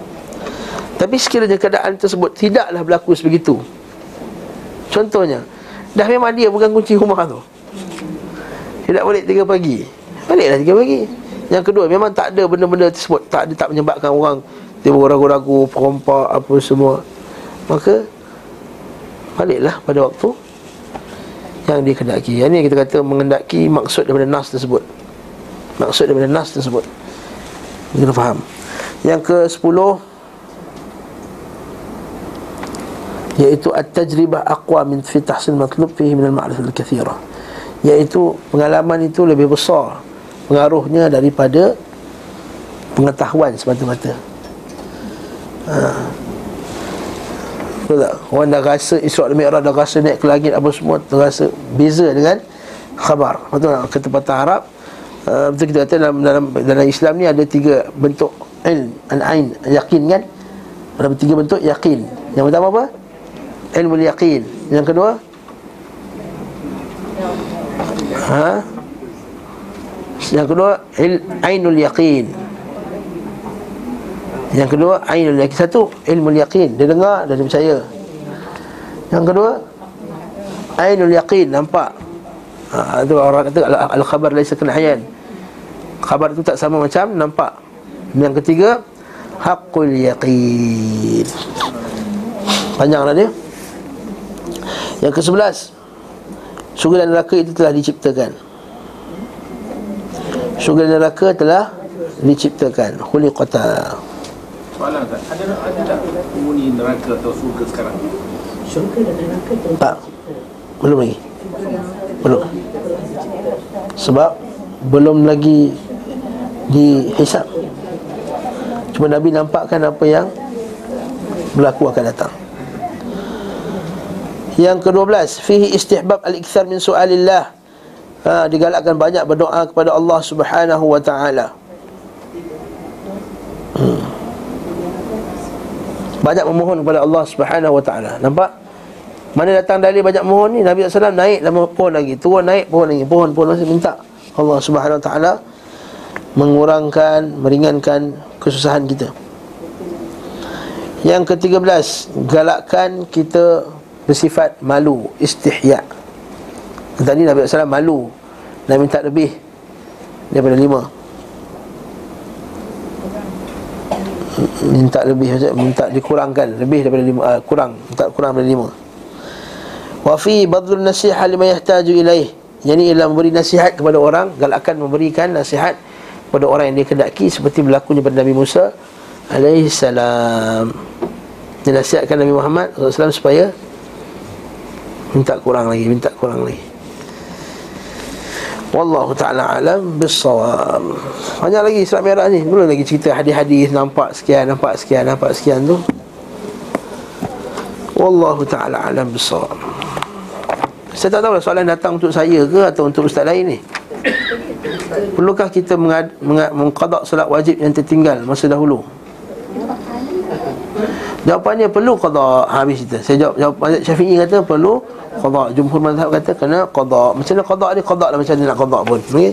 Tapi sekiranya keadaan tersebut Tidaklah berlaku sebegitu. Contohnya Dah memang dia pegang kunci rumah tu. Dia nak balik 3 pagi. Baliklah 3 pagi. Yang kedua Memang tak ada benda-benda tersebut Tak ada tak menyebabkan orang Tiba ragu-ragu Perompak Apa semua. Maka Baliklah pada waktu Yang dia kendaki Yang ni kita kata Mengendaki maksud daripada nas tersebut Maksud daripada nas tersebut Kita faham Yang ke 10 Iaitu At-tajribah aqwa min fi tahsin matlub Fihi min al-ma'rifah al-kathirah Iaitu pengalaman itu lebih besar Pengaruhnya daripada Pengetahuan semata-mata ha. Betul tak? Orang dah rasa Isra' dan Mi'raj dah rasa naik ke langit apa semua Terasa beza dengan khabar Betul tak? Kata patah Arab uh, kita kata dalam, dalam, dalam Islam ni ada tiga bentuk ilm. Al-ain, yakin kan? Ada tiga bentuk yakin. Yang pertama apa? Ilmu yakin. Yang kedua? Ha? Yang kedua il, Ainul yaqin Yang kedua Ainul yaqin Satu Ilmu yaqin Dia dengar dan dia percaya. Yang kedua Ainul yaqin Nampak. Ha, Itu orang kata al- Al-khabar laisa kenahyan Khabar itu tak sama macam Nampak. Yang ketiga Haqqul yaqin. Panjanglah dia. Yang ke sebelas Syurga dan neraka itu telah diciptakan. Syurga dan neraka telah diciptakan. Khuliqata. Soalan Ustaz, ada ada tak penghuni neraka atau surga sekarang? Tak. Belum lagi. Belum. Sebab Belum lagi Dihisap Cuma Nabi nampakkan apa yang Berlaku akan datang. Yang ke-12 Fihi istihbab al-ikthar min su'alillah. Ha, Digalakkan banyak berdoa kepada Allah subhanahu wa ta'ala. Hmm. Banyak memohon kepada Allah subhanahu wa ta'ala. Nampak? Mana datang dalil banyak mohon ni? Nabi SAW naik lama pohon lagi. Turun naik pohon lagi. Pohon pohon masih minta. Allah subhanahu wa ta'ala Mengurangkan Meringankan kesusahan kita. Yang ke-13 Galakkan kita Bersifat malu Istihya. Tadi Nabi SAW malu Dan minta lebih Daripada lima. Minta lebih Minta dikurangkan Lebih daripada lima uh, Kurang Minta kurang daripada lima. Wa fi badlun nasihat lima yahtaju ilaih ialah memberi nasihat kepada orang Galakkan memberikan nasihat Kepada orang yang dia kedaki Seperti berlakunya pada Nabi Musa Alaihi salam. Dia nasihatkan Nabi Muhammad SAW supaya Minta kurang lagi Minta kurang lagi. Wallahu ta'ala alam Bissawab. Banyak lagi Isra Mi'raj ni. Belum lagi cerita hadis-hadis Nampak sekian Nampak sekian Nampak sekian tu. Wallahu ta'ala alam bissawab. Saya tak tahu lah soalan datang untuk saya ke Atau untuk ustaz lain ni Perlukah kita mengad, mengad, mengqadak solat wajib yang tertinggal masa dahulu? Jawapannya perlu qada habis kita. Saya jawab jawab mazhab Syafi'i kata perlu qada. Jumhur mazhab kata kena qada. Macam mana qada ni qada lah macam mana nak qada pun. Okey.